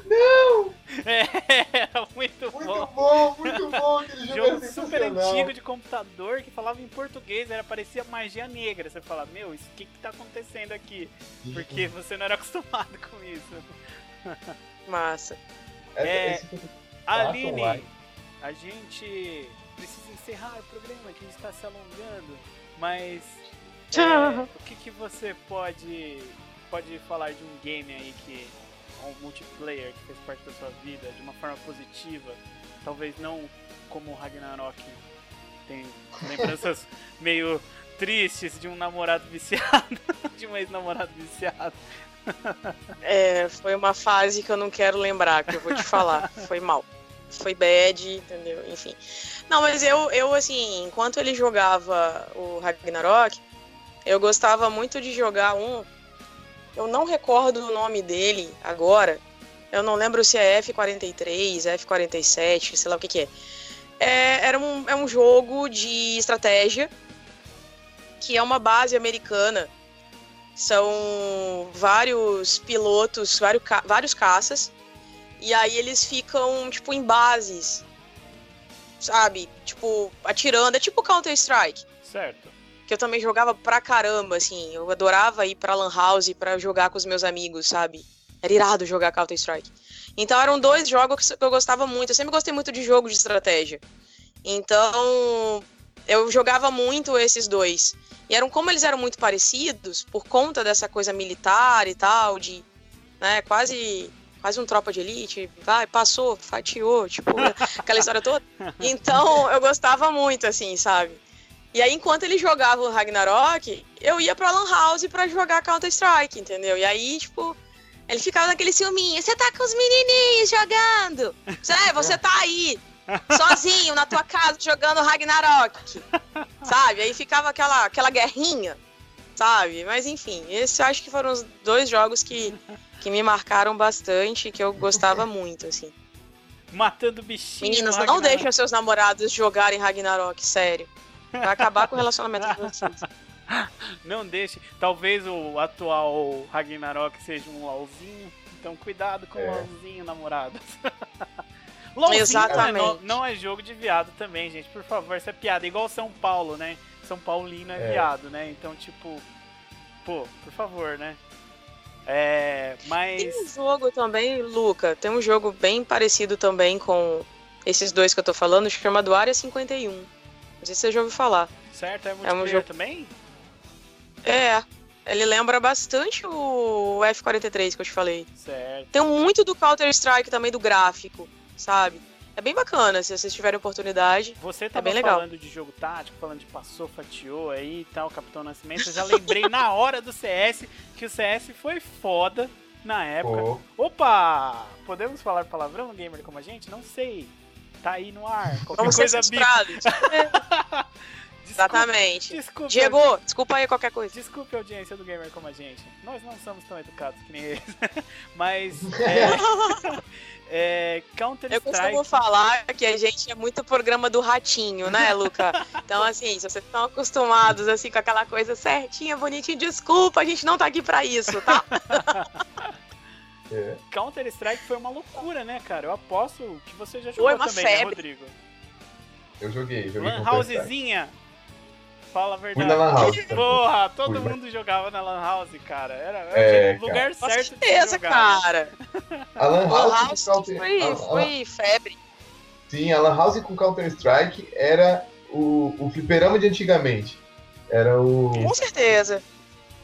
Não! É, era muito, Muito bom. bom, muito bom. Aquele jogo, Jogo é super antigo de computador que falava em português, era parecia magia negra. Você fala, meu, isso o que, que tá acontecendo aqui? Porque você não era acostumado com isso. Massa. É, foi- Aline, a gente precisa encerrar o programa que a gente está se alongando, mas é, o que, que você pode pode falar de um game aí que um multiplayer que fez parte da sua vida de uma forma positiva, talvez não como o Ragnarok tem lembranças meio tristes de um namorado viciado, de um ex-namorado viciado. É, foi uma fase que eu não quero lembrar, que eu vou te falar. Foi mal. Foi bad, entendeu? Enfim. Não, mas eu, eu assim, enquanto ele jogava o Ragnarok, eu gostava muito de jogar um. Eu não recordo o nome dele agora. Eu não lembro se é F43, F47, sei lá o que, que é. é era um, é um jogo de estratégia que é uma base americana são vários pilotos, vários, ca- vários caças, e aí eles ficam, tipo, em bases, sabe? Tipo, atirando. É tipo Counter-Strike, Certo. Que eu também jogava pra caramba, assim. Eu adorava ir pra Lan House pra jogar com os meus amigos, sabe? Era irado jogar Counter-Strike. Então eram dois jogos que eu gostava muito. Eu sempre gostei muito de jogo de estratégia. Então eu jogava muito esses dois. E eram como eles eram muito parecidos, por conta dessa coisa militar e tal, de né, quase quase um tropa de elite, vai, passou, fatiou, tipo, aquela história toda. Então, eu gostava muito, assim, sabe? E aí, enquanto ele jogava o Ragnarok, eu ia pra Lan House pra jogar Counter-Strike, entendeu? E aí, tipo, ele ficava naquele ciúminho, você tá com os menininhos jogando, é, você tá aí, sozinho na tua casa jogando Ragnarok, sabe? Aí ficava aquela, aquela guerrinha, sabe? Mas enfim, esses eu acho que foram os dois jogos que, que me marcaram bastante, que eu gostava muito, assim. Matando bichinho. Meninas, não deixem seus namorados jogarem Ragnarok, sério. Vai acabar com o relacionamento de vocês. Não deixe. Talvez o atual Ragnarok seja um LOLzinho. Então cuidado com o É. LOLzinho, namoradas. LOLzinho Exatamente. né? não, não é jogo de viado também, gente. Por favor, isso é piada. Igual São Paulo, né? São Paulino é, É. viado, né? Então, tipo. Pô, por favor, né? É. Mas. Tem um jogo também, Luca, tem um jogo bem parecido também com esses dois que eu tô falando, chamado Área 51. Não sei se você já ouviu falar. Certo, é multiplayer jogo- também? É, ele lembra bastante o F-43 que eu te falei. Certo. Tem muito do Counter-Strike também, do gráfico, sabe? É bem bacana, se vocês tiverem oportunidade. Você tava bem legal. falando de jogo tático, falando de passou, fatiou aí e tal, Capitão Nascimento. Eu já lembrei na hora do CS que o CS foi foda na época. Pô, Opa! Podemos falar palavrão, gamer como a gente? Não sei. Tá aí no ar. Qualquer Vamos ser coisa censurados. Desculpa, Exatamente. Desculpa, Diego, desculpa aí qualquer coisa. Desculpe a audiência do gamer como a gente. Nós não somos tão educados que nem eles. Mas é, é, Counter Eu costumo falar que a gente é muito programa do ratinho, né, Luca? Então, assim, se vocês estão acostumados assim com aquela coisa certinha, bonitinha, desculpa, a gente não tá aqui pra isso, tá? É. Counter Strike foi uma loucura, né, cara? Eu aposto que você já jogou também, né, febre. Rodrigo? Eu joguei, joguei Lan Counter-Strike. Housezinha. Fala a Fui verdade. na Lan House. Porra, todo Fui, mas- mundo jogava na Lan House, cara. Era É, o lugar Com certo de se certeza, jogar. cara. A Lan House, House com Counter... foi, a- a- foi febre. Sim, a Lan House com Counter-Strike era o, o fliperama de antigamente. Era o. Com certeza.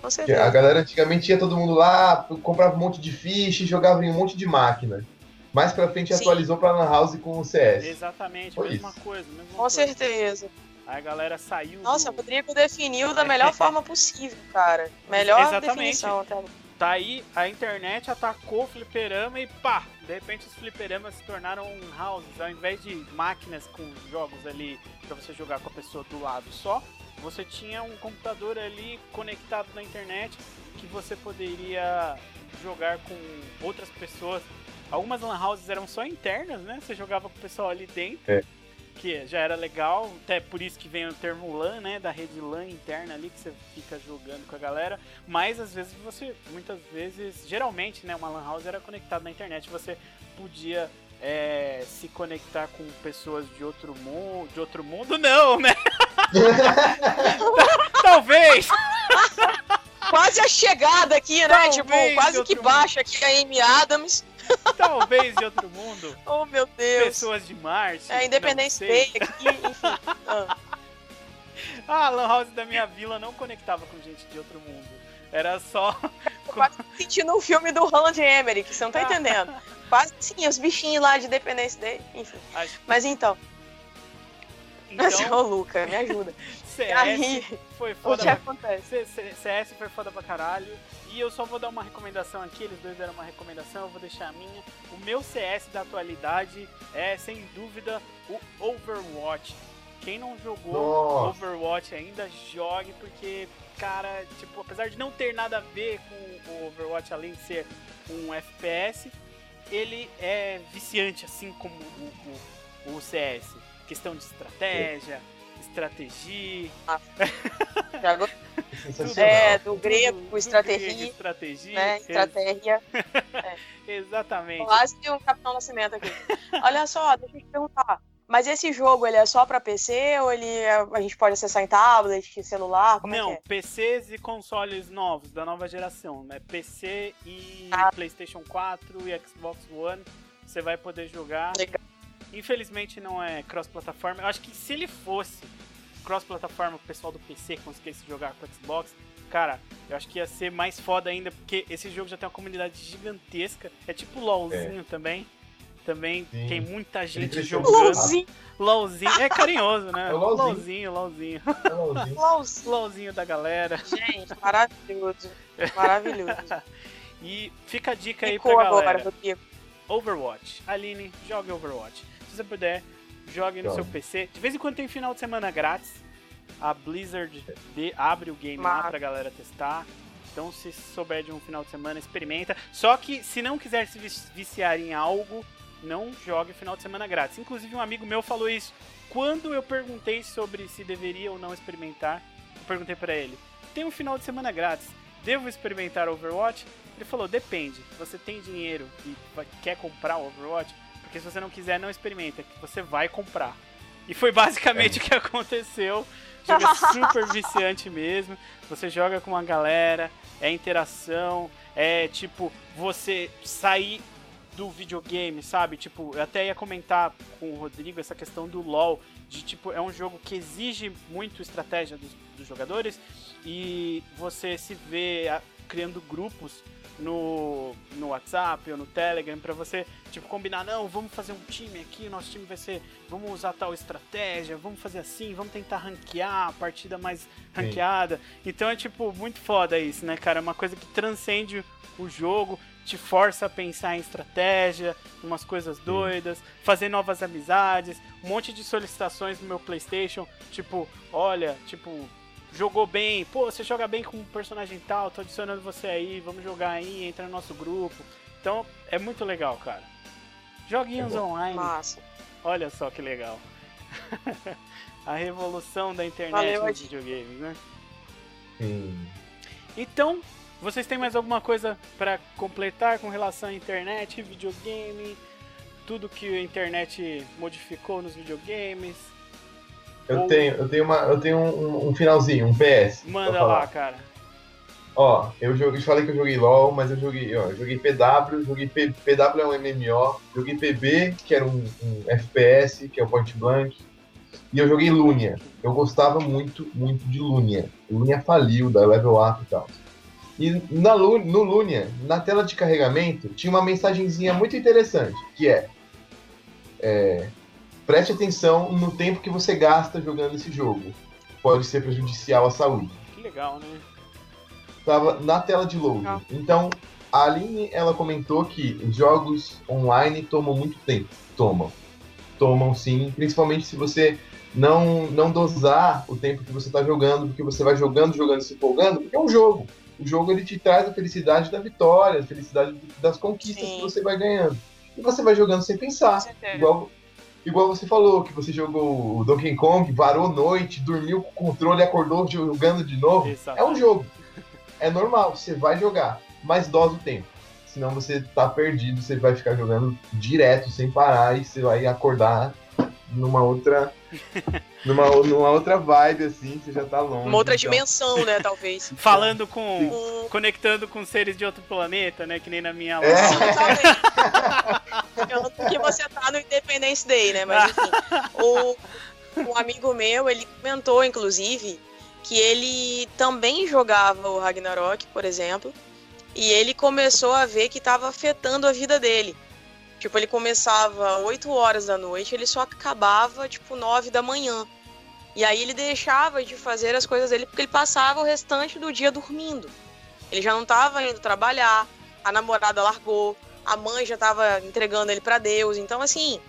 Com que A certeza. galera antigamente ia todo mundo lá, comprava um monte de ficha e jogava em um monte de máquina. Mais pra frente Sim. atualizou pra Lan House com o CS. Exatamente, Foi mesma isso. coisa, mesma Com coisa. certeza. Aí a galera saiu. Nossa, o do... Rodrigo definiu da melhor forma possível, cara. Melhor Exatamente. definição até agora. Tá aí, a internet atacou o fliperama e pá! De repente os fliperamas se tornaram houses. Ao invés de máquinas com jogos ali pra você jogar com a pessoa do lado só, você tinha um computador ali conectado na internet que você poderia jogar com outras pessoas. Algumas lan houses eram só internas, né? Você jogava com o pessoal ali dentro. É. Que já era legal, até por isso que vem o termo LAN, né? Da rede LAN interna ali, que você fica jogando com a galera. Mas às vezes você, muitas vezes, geralmente, né, uma lan house era conectada na internet, você podia é, se conectar com pessoas de outro mundo, de outro mundo não, né? Talvez. Quase a chegada aqui, né? Talvez tipo, quase que baixa aqui a Amy Adams. Talvez de outro mundo, Oh, meu Deus. pessoas de Marte. É, sei. Day aqui, enfim. Ah, a lan house da minha vila não conectava com gente de outro mundo. Era só quase sentindo um filme do Roland Emmerich, você não tá entendendo. Quase sim, os bichinhos lá de Independence Day, enfim. Acho- Mas então, mas, então ô Luca, me ajuda. CS Aí, foi o foda que pra acontece? CS foi foda pra caralho. E eu só vou dar uma recomendação aqui, eles dois deram uma recomendação, eu vou deixar a minha. O meu CS da atualidade é, sem dúvida, o Overwatch. Quem não jogou Nossa. Overwatch ainda, jogue, porque, cara, tipo, apesar de não ter nada a ver com o Overwatch, além de ser um FPS, ele é viciante, assim como o, o- o CS. Questão de estratégia, estratégia, Sensacional. É, do grego, do estratégia, grego, estratégia, né? Estratégia. exatamente. Quase um Capitão Nascimento aqui. Olha só, deixa eu te perguntar. Mas esse jogo, ele é só pra PC ou ele é- a gente pode acessar em tablet, celular? Como Não, é que PCs e consoles novos da nova geração, né? PC e Ah. PlayStation 4 e Xbox One, você vai poder jogar. Legal. Infelizmente não é cross-plataforma. Eu acho que se ele fosse cross-plataforma, o pessoal do PC conseguisse jogar com o Xbox, cara, eu acho que ia ser mais foda ainda, porque esse jogo já tem uma comunidade gigantesca. É tipo LOLzinho também. Também Sim. tem muita gente é? jogando. LOLzinho, LOLzinho. É carinhoso, né? É LOLzinho. LOLzinho, LOLzinho. LOLzinho. LOLzinho. LOLzinho da galera. Gente, maravilhoso. Maravilhoso. E fica a dica aí pra Ficou galera. agora. Overwatch. Aline, jogue Overwatch. Se você puder, jogue no seu PC. De vez em quando tem final de semana grátis. A Blizzard de- abre o game lá Massa. pra galera testar. Então, se souber de um final de semana, experimenta. Só que, se não quiser se vici- viciar em algo, não jogue final de semana grátis. Inclusive, um amigo meu falou isso. Quando eu perguntei sobre se deveria ou não experimentar, eu perguntei pra ele: tem um final de semana grátis, devo experimentar Overwatch? Ele falou: depende. Você tem dinheiro e quer comprar o Overwatch? Porque se você não quiser, não experimenta, que você vai comprar. E foi basicamente o que aconteceu. O jogo é super viciante mesmo. Você joga com uma galera, é interação, é tipo você sair do videogame, sabe? Tipo, eu até ia comentar com o Rodrigo essa questão do LoL, de tipo, é um jogo que exige muito estratégia dos, dos jogadores e você se vê ah, criando grupos no, no WhatsApp ou no Telegram pra você, tipo, combinar, não, vamos fazer um time aqui, o nosso time vai ser, vamos usar tal estratégia, vamos fazer assim, vamos tentar ranquear a partida mais ranqueada. Então é, tipo, muito foda isso, né, cara? É uma coisa que transcende o jogo, te força a pensar em estratégia, umas coisas doidas, fazer novas amizades, um monte de solicitações no meu PlayStation, tipo, olha, tipo, jogou bem, pô, você joga bem com um personagem tal, tô adicionando você aí, vamos jogar aí, entra no nosso grupo. Então, é muito legal, cara. Joguinhos É online, Massa. olha só que legal. a revolução da internet Valeu, nos videogames, né? Sim. Então, vocês têm mais alguma coisa para completar com relação à internet, videogame, tudo que a internet modificou nos videogames? Eu Ou- tenho, eu tenho, uma, eu tenho um, um finalzinho, um PS. Manda lá, cara. Ó, eu joguei, falei que eu joguei LOL, mas eu joguei, ó, eu joguei PW, joguei P, PW é um MMO, joguei PB, que era um, um FPS, que é o Point Blank, e eu joguei Lunia. Eu gostava muito, muito de Lunia. Lunia faliu da Level Up e tal. E na no Lunia, na tela de carregamento, tinha uma mensagenzinha muito interessante, que é, é preste atenção no tempo que você gasta jogando esse jogo. Pode ser prejudicial à saúde Que legal, né? tava na tela de load. Legal. Então, a Aline, ela comentou que os jogos online tomam muito tempo. Tomam. Tomam sim, principalmente se você não, não dosar o tempo que você está jogando, porque você vai jogando, jogando, se empolgando, porque é um jogo. O jogo ele te traz a felicidade da vitória, a felicidade das conquistas Sim. que você vai ganhando. E você vai jogando sem pensar. Com certeza. Igual, igual você falou, que você jogou o Donkey Kong, varou noite, dormiu com o controle e acordou jogando de novo. É um Exatamente. jogo. É normal, você vai jogar, mas dosa o tempo. Senão você tá perdido, você vai ficar jogando direto, sem parar, e você vai acordar numa outra. numa, numa outra vibe, assim, você já tá longe. Uma outra então. dimensão, né, talvez. Falando com. Conectando com seres de outro planeta, né? Que nem na minha É. que você tá no Independence Day, né? Mas enfim, o, um amigo meu, ele comentou, inclusive, que ele também jogava o Ragnarok, por exemplo, e ele começou a ver que estava afetando a vida dele. Tipo, ele começava 8 horas da noite, ele só acabava, tipo, 9 da manhã. E aí ele deixava de fazer as coisas dele porque ele passava o restante do dia dormindo. Ele já não estava indo trabalhar, a namorada largou, a mãe já estava entregando ele para Deus. Então, assim,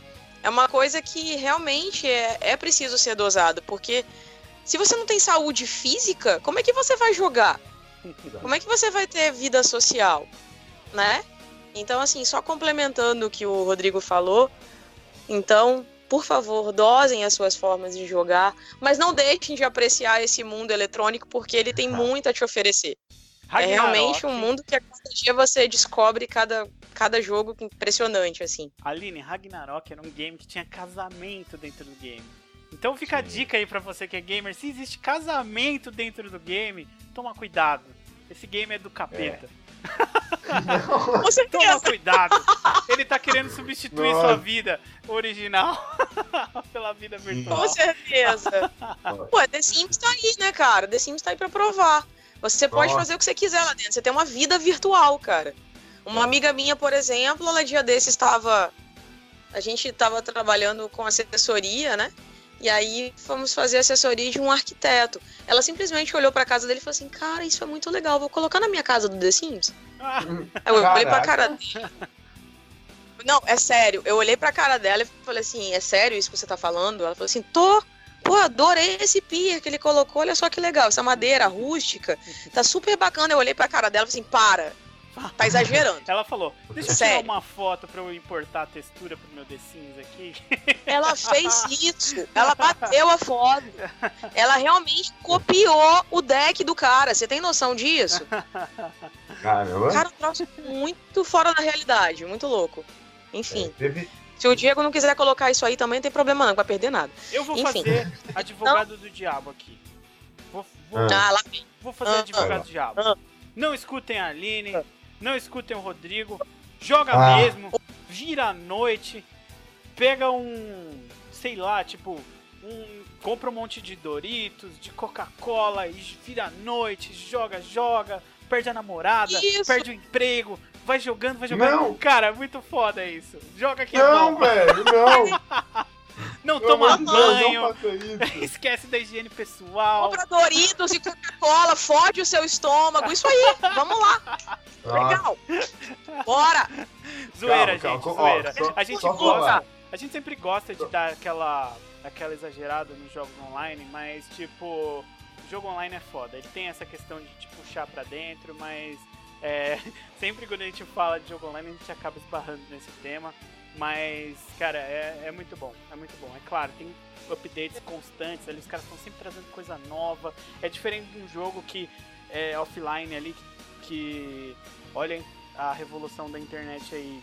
é uma coisa que realmente é, é preciso ser dosado, porque se você não tem saúde física, como é que você vai jogar? Como é que você vai ter vida social, né? Então, assim, só complementando o que o Rodrigo falou, então, por favor, dosem as suas formas de jogar, mas não deixem de apreciar esse mundo eletrônico, porque ele tem muito a te oferecer. É realmente um mundo que a cada dia você descobre cada, cada jogo impressionante, assim. Aline, Ragnarok era um game que tinha casamento dentro do game. Então fica a Sim. dica aí pra você que é gamer, se existe casamento dentro do game, toma cuidado. Esse game é do capeta. Com Toma cuidado. Ele tá querendo substituir Nossa. sua vida original pela vida virtual. Com certeza. Pô, The Sims tá aí, né, cara? The Sims tá aí pra provar. Você pode Nossa. fazer o que você quiser lá dentro. Você tem uma vida virtual, cara. Uma amiga minha, por exemplo, ela dia desses estava. A gente estava trabalhando com assessoria, né? E aí fomos fazer assessoria de um arquiteto. Ela simplesmente olhou pra casa dele e falou assim: Cara, isso é muito legal, vou colocar na minha casa do The Sims. Ah, eu olhei pra Caraca. cara dele. Não, é sério. Eu olhei pra cara dela e falei assim: é sério isso que você tá falando? Ela falou assim: tô. Pô, adorei esse pier que ele colocou. Olha só que legal. Essa madeira rústica. Tá super bacana. Eu olhei pra cara dela e falei assim: para. Tá exagerando. ela falou: Deixa eu Sério. tirar uma foto pra eu importar a textura pro meu The Sims aqui. Ela fez isso. Ela bateu a foto. Ela realmente copiou o deck do cara. Você tem noção disso? Caramba. Cara, um troço muito fora da realidade. Muito louco. É, Enfim. teve, Se o Diego não quiser colocar isso aí também, não tem problema não, não vai perder nada. Eu vou Enfim. fazer advogado do diabo aqui. Vou, vou, Ah. Ah, lá vem. vou fazer Ah. advogado do diabo. Ah. Não escutem a Aline, não escutem o Rodrigo. Joga Ah. mesmo, vira à noite, pega um, sei lá, tipo, um, compra um monte de Doritos, de Coca-Cola e vira à noite, joga, joga, perde a namorada, Isso. perde o emprego, vai jogando, vai jogando. Não. Cara, é muito foda isso. Joga aqui Não, não, velho, não. não toma Deus, banho, Não esquece da higiene pessoal. Compra Doritos e Coca-Cola, fode o seu estômago. Isso aí, vamos lá. Nossa. Legal. Bora. Zoeira, Calma, gente, calma, ó, zoeira. só- a gente só gosta. falar. A gente sempre gosta de dar aquela, aquela exagerada nos jogos online, mas tipo, o jogo online é foda. Ele tem essa questão de te puxar pra dentro, mas é, sempre quando a gente fala de jogo online a gente acaba esbarrando nesse tema. Mas, cara, é, é muito bom, é muito bom. É claro, tem updates constantes ali, os caras estão sempre trazendo coisa nova. É diferente de um jogo que é offline ali, que, que olha a revolução da internet aí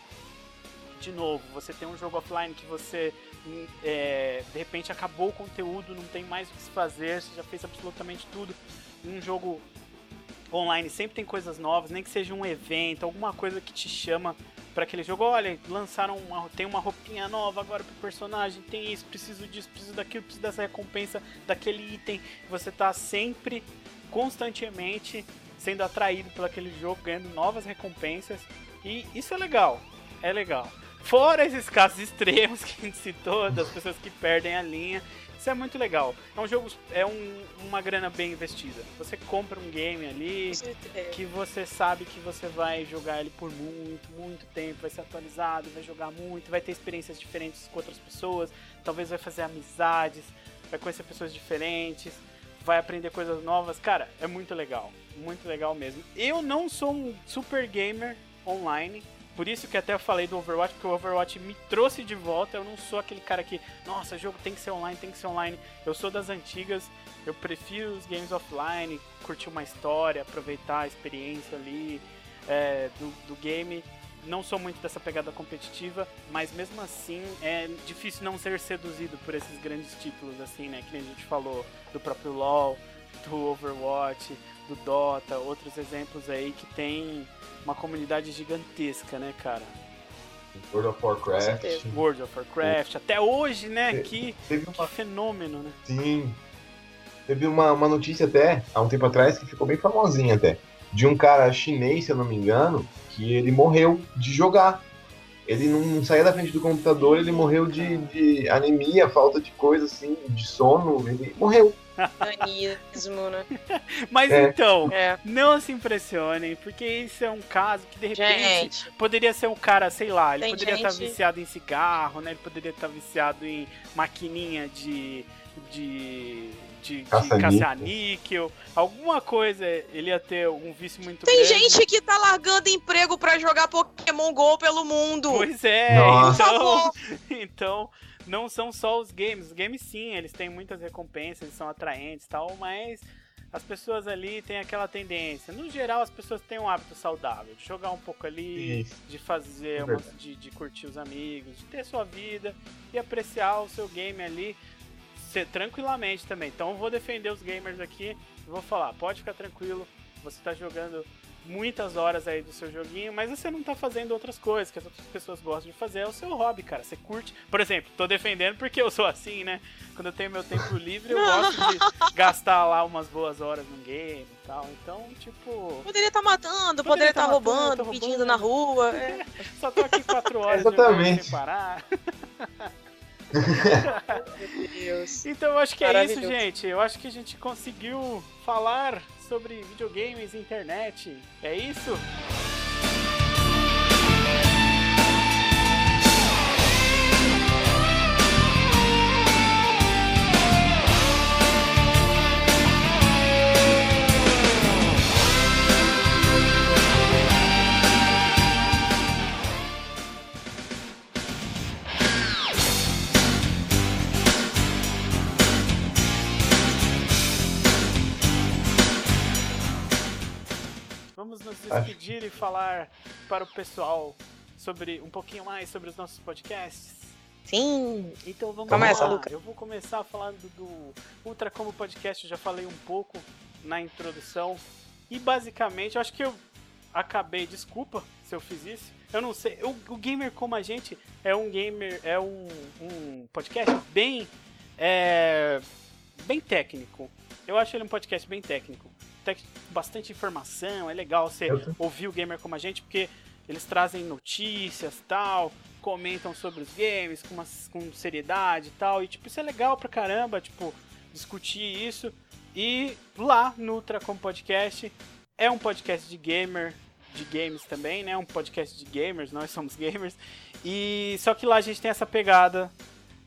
de novo, você tem um jogo offline que você hum, é, de repente acabou o conteúdo, não tem mais o que se fazer, você já fez absolutamente tudo. Um jogo online sempre tem coisas novas, nem que seja um evento, alguma coisa que te chama para aquele jogo. Olha, lançaram uma, tem uma roupinha nova agora pro personagem, tem isso, preciso disso, preciso daquilo, preciso dessa recompensa, daquele item. Você tá sempre, constantemente sendo atraído por aquele jogo, ganhando novas recompensas. E isso é legal, é legal. Fora esses casos extremos que a gente citou, das pessoas que perdem a linha. Isso é muito legal. É um jogo, é um, uma grana bem investida. Você compra um game ali que você sabe que você vai jogar ele por muito, muito tempo, vai ser atualizado, vai jogar muito, vai ter experiências diferentes com outras pessoas, talvez vai fazer amizades, vai conhecer pessoas diferentes, vai aprender coisas novas. Cara, é muito legal, muito legal mesmo. Eu não sou um super gamer online, por isso que até eu falei do Overwatch, porque o Overwatch me trouxe de volta. Eu não sou aquele cara que, nossa, jogo tem que ser online, tem que ser online. Eu sou das antigas, eu prefiro os games offline, curtir uma história, aproveitar a experiência ali é, do, do game. Não sou muito dessa pegada competitiva, mas mesmo assim é difícil não ser seduzido por esses grandes títulos, assim, né? Que a gente falou do próprio LoL, do Overwatch, do Dota, outros exemplos aí que tem uma comunidade gigantesca, né, cara? World of Warcraft. World of Warcraft, até hoje, né? que, uma... que fenômeno, né? Sim. Teve uma, uma notícia até, há um tempo atrás, que ficou bem famosinha até. De um cara chinês, se eu não me engano, que ele morreu de jogar. Ele não saía da frente do computador, ele morreu de, de anemia, falta de coisa assim, de sono, ele morreu. Danismo, né? Mas é. então, é. não se impressionem, porque isso é um caso que de repente gente. poderia ser um cara, sei lá, ele Tem poderia gente... estar viciado em cigarro, né? Ele poderia estar viciado em maquininha de. De de, de caça-níquel, alguma coisa, ele ia ter um vício muito Tem grande. gente que tá largando emprego para jogar Pokémon GO pelo mundo. Pois é, Nossa. então, então não são só os games. Os games sim, eles têm muitas recompensas, eles são atraentes e tal, mas as pessoas ali têm aquela tendência. No geral, as pessoas têm um hábito saudável de jogar um pouco ali, Isso. de fazer, é uma, de, de curtir os amigos, de ter sua vida e apreciar o seu game ali ser, tranquilamente também. Então eu vou defender os gamers aqui e vou falar, pode ficar tranquilo, você está jogando muitas horas aí do seu joguinho, mas você não tá fazendo outras coisas que as outras pessoas gostam de fazer, é o seu hobby, cara. Você curte. Por exemplo, tô defendendo porque eu sou assim, né? Quando eu tenho meu tempo livre, eu gosto de gastar lá umas boas horas no game e tal. Então, tipo. Poderia estar tá matando, poderia estar tá, tá roubando, roubando, pedindo na rua. É. Só tô aqui quatro horas Exatamente. sem parar. então eu acho que é isso, gente. Eu acho que a gente conseguiu falar sobre videogames e internet. É isso? Despedir e falar para o pessoal sobre um pouquinho mais sobre os nossos podcasts? Sim. Então vamos Começa, lá. Luca. Eu vou começar falando do Ultra Como Podcast, eu já falei um pouco na introdução. E basicamente, eu acho que eu acabei, desculpa se eu fiz isso. Eu não sei. O, o Gamer Como a Gente é um gamer, é um, um podcast bem. É, bem técnico. Eu acho ele um podcast bem técnico bastante informação, é legal você ouvir o gamer como a gente, porque eles trazem notícias tal, comentam sobre os games com, uma, com seriedade e tal, e tipo, isso é legal pra caramba, tipo, discutir isso. E lá no Ultracom Podcast é um podcast de gamer, de games também, né? Um podcast de gamers, nós somos gamers. E só que lá a gente tem essa pegada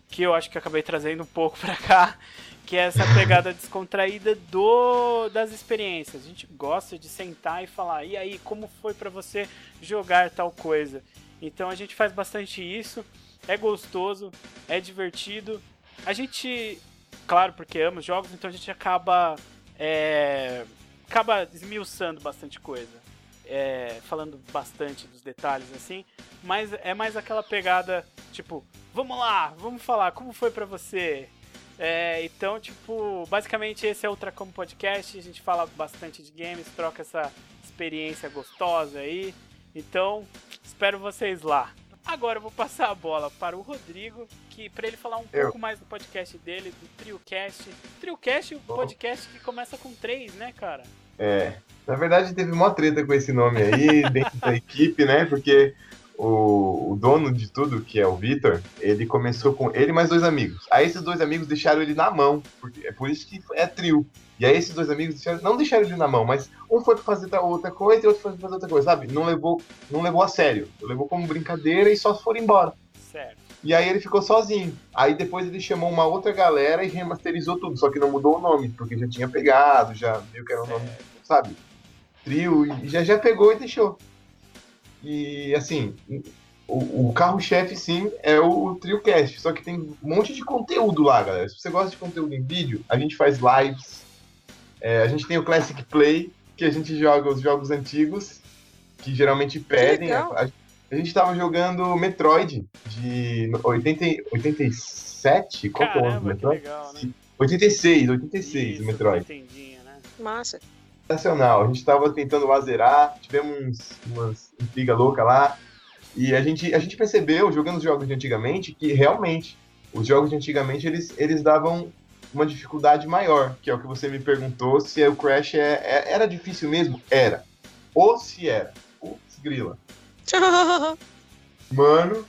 que eu acho que acabei trazendo um pouco pra cá, que é essa pegada descontraída do das experiências. A gente gosta de sentar e falar: "E aí, como foi para você jogar tal coisa?". Então a gente faz bastante isso. É gostoso, é divertido. A gente, claro, porque ama os jogos, então a gente acaba é, acaba esmiuçando bastante coisa. é, falando bastante dos detalhes assim, mas é mais aquela pegada tipo, vamos lá, vamos falar, como foi para você? É, então, tipo, basicamente esse é o Tracom Podcast, a gente fala bastante de games, troca essa experiência gostosa aí. Então, espero vocês lá. Agora eu vou passar a bola para o Rodrigo, que para ele falar um Eu. pouco mais do podcast dele, do TrioCast. TrioCast, o podcast que começa com três, né, cara? É. Na verdade, teve uma treta com esse nome aí dentro da equipe, né? Porque o, o dono de tudo, que é o Vitor, ele começou com ele e mais dois amigos. Aí esses dois amigos deixaram ele na mão. Porque, é por isso que é trio. E aí esses dois amigos deixaram- não deixaram ele na mão, mas um foi pra fazer outra- coisa e outro foi pra fazer outra coisa, sabe? Não levou, não levou a sério. Levou como brincadeira e só foram embora. Certo. E aí ele ficou sozinho. Aí depois ele chamou uma outra galera e remasterizou tudo, só que não mudou o nome, porque já tinha pegado, já viu que era o nome, sabe? Trio, e já, já pegou e deixou. E assim, o, o carro-chefe sim é o TrioCast, só que tem um monte de conteúdo lá, galera. Se você gosta de conteúdo em vídeo, a gente faz lives, é, a gente tem o Classic Play, que a gente joga os jogos antigos, que geralmente pedem. legal. A, a gente tava jogando Metroid de 80, 87? Qual que é o ano do que Metroid? legal, né? 86, 86 Isso, o Metroid. Né? Massa. Sensacional. A gente tava tentando lazerar, tivemos uns, umas intriga louca lá. E a gente, a gente percebeu, jogando os jogos de antigamente, que realmente os jogos de antigamente eles, eles davam uma dificuldade maior, que é o que você me perguntou se o Crash é, é- era difícil mesmo. Era. Ou se era. Putz, grila. Mano,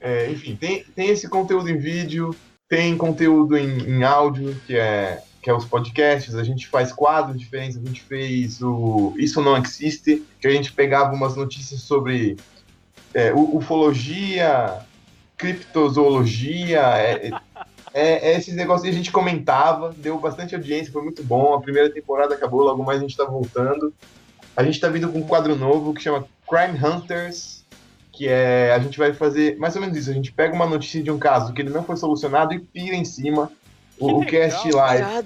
é, enfim, tem, tem esse conteúdo em vídeo, tem conteúdo em, em áudio, que é, que é os podcasts, a gente faz quadros diferentes, a gente fez o Isso Não Existe, que a gente pegava umas notícias sobre é, ufologia, criptozoologia, é, é- é, é esses negócios que a gente comentava, deu bastante audiência, foi muito bom, a primeira temporada acabou, logo mais a gente tá voltando. A gente tá vindo com um quadro novo que chama Crime Hunters, que é a gente vai fazer mais ou menos isso. A gente pega uma notícia de um caso que ele não foi solucionado e pira em cima. O, o cast lá é,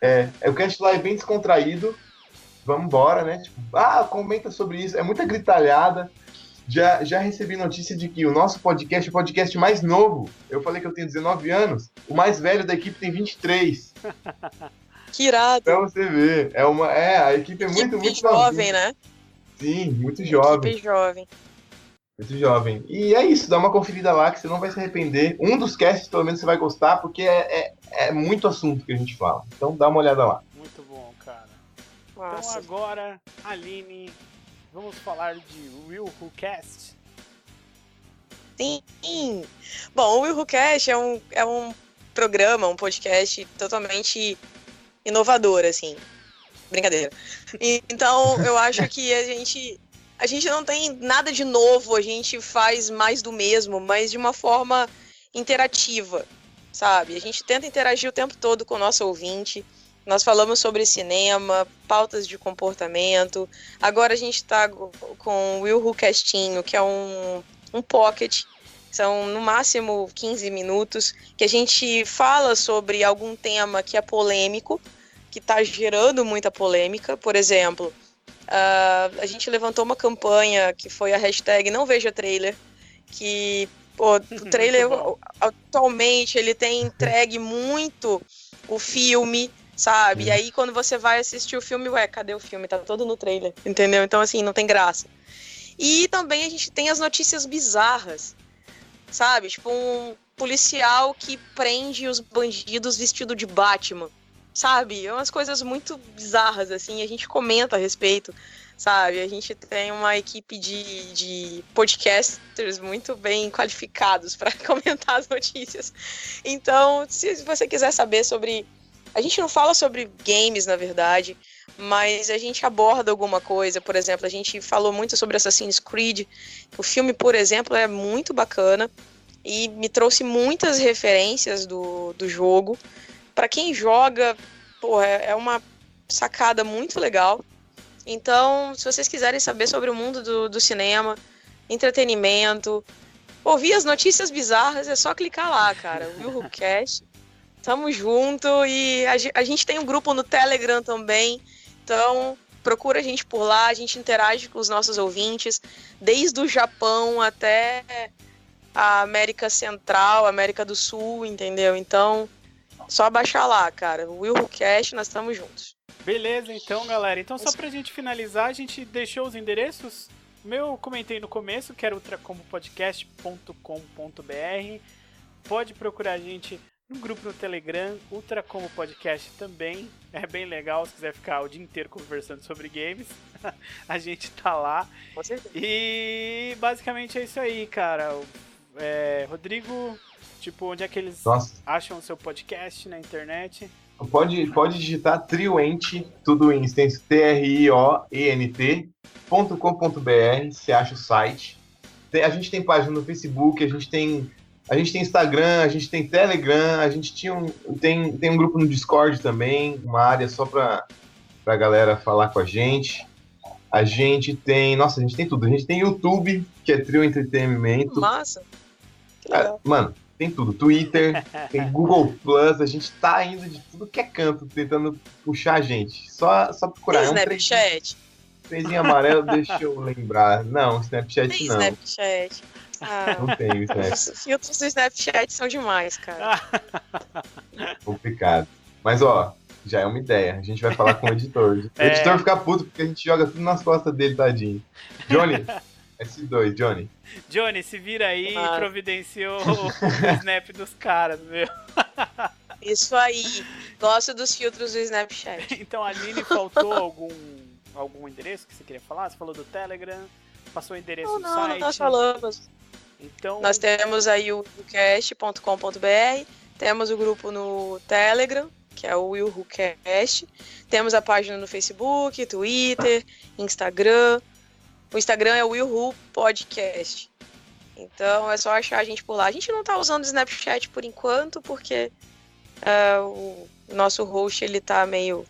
é, é- o cast é bem descontraído. Vamos embora, né? Tipo, ah, comenta sobre isso. É muita gritalhada. Já, já recebi notícia de que o nosso podcast é o podcast mais novo. Eu falei que eu tenho 19 anos. O mais velho da equipe tem 23. Que irado. Pra você ver. É, uma, é a equipe é muito, muito jovem, novinha. né? Sim, muito jovem. Equipe jovem. Muito jovem. E é isso, dá uma conferida lá que você não vai se arrepender. Um dos casts, pelo menos, você vai gostar, porque é, é, é muito assunto que a gente fala. Então dá uma olhada lá. Muito bom, cara. Então Massa. agora, Aline, vamos falar de Will Who Cast. Sim. Bom, o Will Who Cast é um, é um programa, um podcast totalmente inovador, assim. Brincadeira. Então, eu acho que a gente. A gente não tem nada de novo, a gente faz mais do mesmo, mas de uma forma interativa, sabe? A gente tenta interagir o tempo todo com o nosso ouvinte. Nós falamos sobre cinema, pautas de comportamento. Agora a gente tá com o Will Who Castinho, que é um, um pocket são no máximo 15 minutos que a gente fala sobre algum tema que é polêmico, que está gerando muita polêmica. Por exemplo, ah, a gente levantou uma campanha que foi a hashtag Não Veja Trailer, que pô, o trailer Muito bom. atualmente ele tem entregue muito o filme, sabe? E aí quando você vai assistir o filme, ué, cadê o filme? Tá todo no trailer, entendeu? Então assim, não tem graça. E também a gente tem as notícias bizarras, sabe? Tipo um policial que prende os bandidos vestido de Batman, sabe? É umas coisas muito bizarras, assim, a gente comenta a respeito, sabe? A gente tem uma equipe de, de podcasters muito bem qualificados para comentar as notícias. Então, se você quiser saber sobre. A gente não fala sobre games, na verdade, mas a gente aborda alguma coisa. Por exemplo, a gente falou muito sobre Assassin's Creed. O filme, por exemplo, é muito bacana e me trouxe muitas referências do, do jogo. Para quem joga, pô, é, é uma sacada muito legal. Então, se vocês quiserem saber sobre o mundo do, do cinema, entretenimento, ouvir as notícias bizarras, é só clicar lá, cara. O Willcast. Tamo junto e a, a gente tem um grupo no Telegram também. Então, procura a gente por lá, a gente interage com os nossos ouvintes, desde o Japão até a América Central, América do Sul, entendeu? Então, só baixar lá, cara. O Will Cast, nós estamos juntos. Beleza, então, galera. Então, só pra gente finalizar, a gente deixou os endereços. O meu eu comentei no começo, que era ultracompodcast.com.br. Pode procurar a gente no grupo no Telegram, Ultra Como Podcast também. É bem legal se quiser ficar o dia inteiro conversando sobre games. a gente tá lá. Com certeza. E basicamente é isso aí, cara. É, Rodrigo, tipo, onde é que eles Nossa. acham o seu podcast na internet? Pode, pode digitar Trioente, tudo em extenso T-R-I-O-E-N-T, .com.br, você acha o site. Tem- a gente tem página no Facebook, a gente tem, a gente tem Instagram, a gente tem Telegram, a gente tinha um, tem, tem um grupo no Discord também, uma área só pra, pra galera falar com a gente. A gente tem, nossa, a gente tem tudo. A gente tem YouTube, que é Trio Entretenimento. Massa. Que Ah, legal. Mano, tem tudo. Twitter, tem Google Plus, a gente tá indo de tudo que é canto, tentando puxar a gente. Só, só procurar. Tem É um Snapchat? trezinho amarelo, deixa eu lembrar. Não, Snapchat Tem não. Snapchat. Ah, Não tem Snap, os filtros do Snapchat são demais, cara. complicado. Mas ó, já é uma ideia. A gente vai falar com o editor. O É. editor fica puto porque a gente joga tudo nas costas dele, tadinho. Johnny, S2, Johnny. Johnny, se vira aí e Ah. providenciou o snap dos caras, meu. Isso aí. Gosto dos filtros do Snapchat. Então, Aline, faltou algum, algum endereço que você queria falar? Você falou do Telegram, passou o endereço Não, do não, site. nós falamos. Então, Nós temos aí o willcast.com.br, temos o grupo no Telegram, que é o willwhocast, temos a página no Facebook, Twitter, Instagram. O Instagram é o willwho podcast. Então é só achar a gente por lá. A gente não tá usando o Snapchat por enquanto, porque é, o nosso host ele tá meio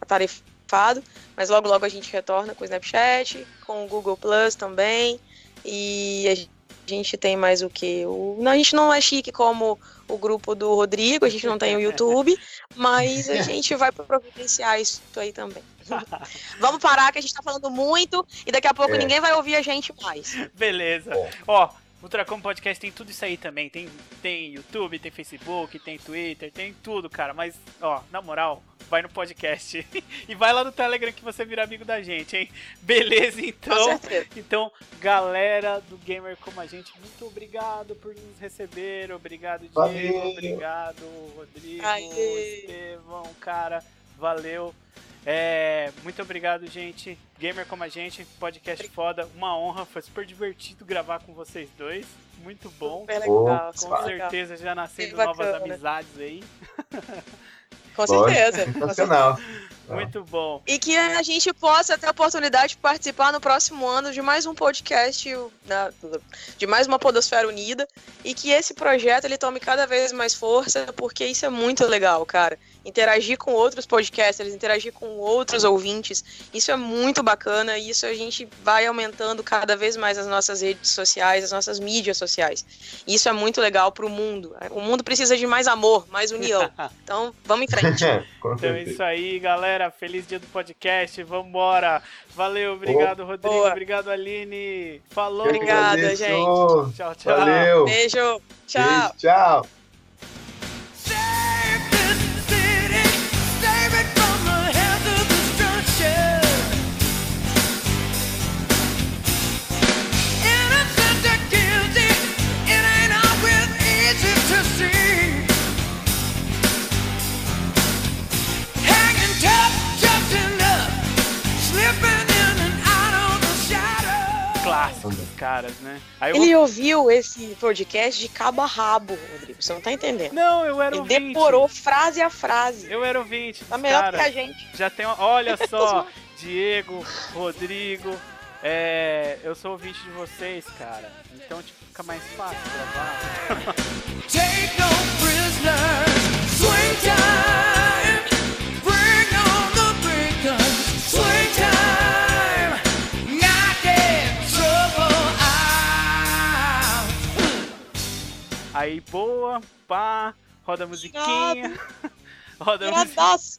atarefado, mas logo logo a gente retorna com o Snapchat, com o Google Plus também. E a a gente tem mais o que? O... não, A gente não é chique como o grupo do Rodrigo, a gente não tem o YouTube, mas a gente vai providenciar isso aí também. Vamos parar que a gente tá falando muito e daqui a pouco É. ninguém vai ouvir a gente mais. beleza. Bom. Ó, Ultracom Podcast tem tudo isso aí também. Tem, tem YouTube, tem Facebook, tem Twitter, tem tudo, cara. Mas, ó, na moral, vai no podcast. e vai lá no Telegram que você vira amigo da gente, hein? Beleza, Com então. certeza. Então, galera do Gamer como a gente, muito obrigado por nos receber. Obrigado, Diego. Valeu. Obrigado, Rodrigo, Aê. Estevão, cara. Valeu. É, muito obrigado, gente. Gamer como a gente, podcast foda. Uma honra, foi super divertido gravar com vocês dois. Muito bom. Super legal, Com super legal. certeza já nascendo novas amizades aí. Com Lógico, certeza. com certeza. Sensacional. Muito bom. E que a gente possa ter a oportunidade de participar no próximo ano de mais um podcast, na- de mais uma Podosfera Unida, e que esse projeto ele tome cada vez mais força, porque isso é muito legal, cara. Interagir com outros podcasters, interagir com outros ouvintes, isso é muito bacana, e isso a gente vai aumentando cada vez mais as nossas redes sociais, as nossas mídias sociais. E isso é muito legal pro mundo. O mundo precisa de mais amor, mais união. Então, vamos em frente. Com Então é isso aí, galera. Feliz dia do podcast. Vambora. Valeu, obrigado, Rodrigo. Boa. Obrigado, Aline. Falou. Obrigada, gente. Tchau, tchau. Valeu. Beijo. Tchau. Beijo, tchau. Caras, né? Aí eu Ele ouviu esse podcast de cabo a rabo, Rodrigo. Você não tá entendendo. Não, eu era Ele ouvinte. decorou frase a frase. Eu era ouvinte. Tá melhor caras. que a gente. Já tem, olha só, Diego, Rodrigo, é, eu sou ouvinte de vocês, cara. Então, tipo, fica mais fácil gravar. Take no prisoners. Swing time. Aí, boa, pá, roda a musiquinha. Roda a musiquinha.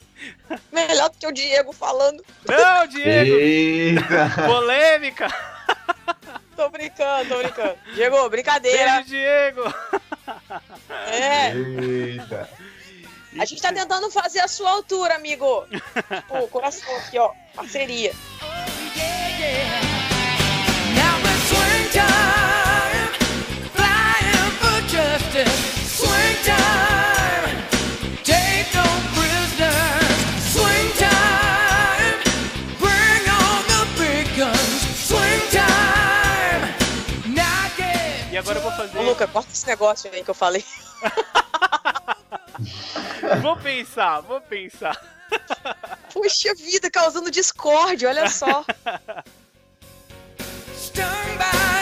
Melhor do que o Diego falando. Não, Diego! Eita! Polêmica! Tô brincando, tô brincando. Diego, brincadeira. Beijo, Diego! É. Eita! A gente tá tentando fazer a sua altura, amigo. Tipo, coração aqui, ó. Parceria. Yeah, yeah. Agora eu vou fazer. Ô, Luca, corta esse negócio aí que eu falei. Vou pensar, vou pensar. Puxa vida, causando discórdia, olha só. stung by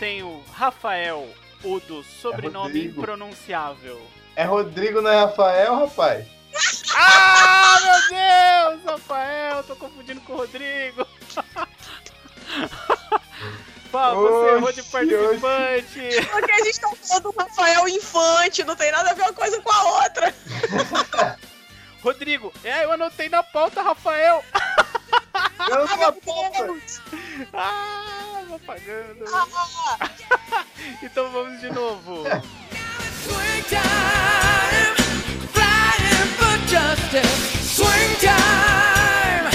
Eu tenho Rafael, o do sobrenome Rodrigo. impronunciável. É Rodrigo, não é Rafael, rapaz? Ah, meu Deus, Rafael, tô confundindo com o Rodrigo. Pá, você errou de Oxi, participante. Porque a gente tá falando do Rafael Infante, não tem nada a ver uma coisa com a outra. Rodrigo, é, eu anotei na pauta, Rafael. Eu Ah, meu! Deus. Ah, vou apagando. Ah, Então vamos de novo. Swing time, flying for justice. Swing time,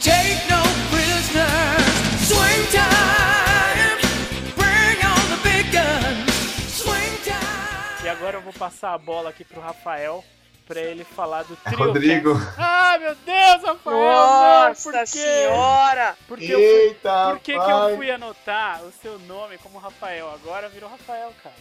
take no prisoners. Swing time, bring on the big guns. Swing time. E agora eu vou passar a bola aqui pro Rafael pra ele falar do trio. Rodrigo. Ah, meu Deus, Rafael, não, por Nossa quê? senhora! Porque eu fui, Eita, por que, que eu fui anotar o seu nome como Rafael? Agora virou Rafael, cara.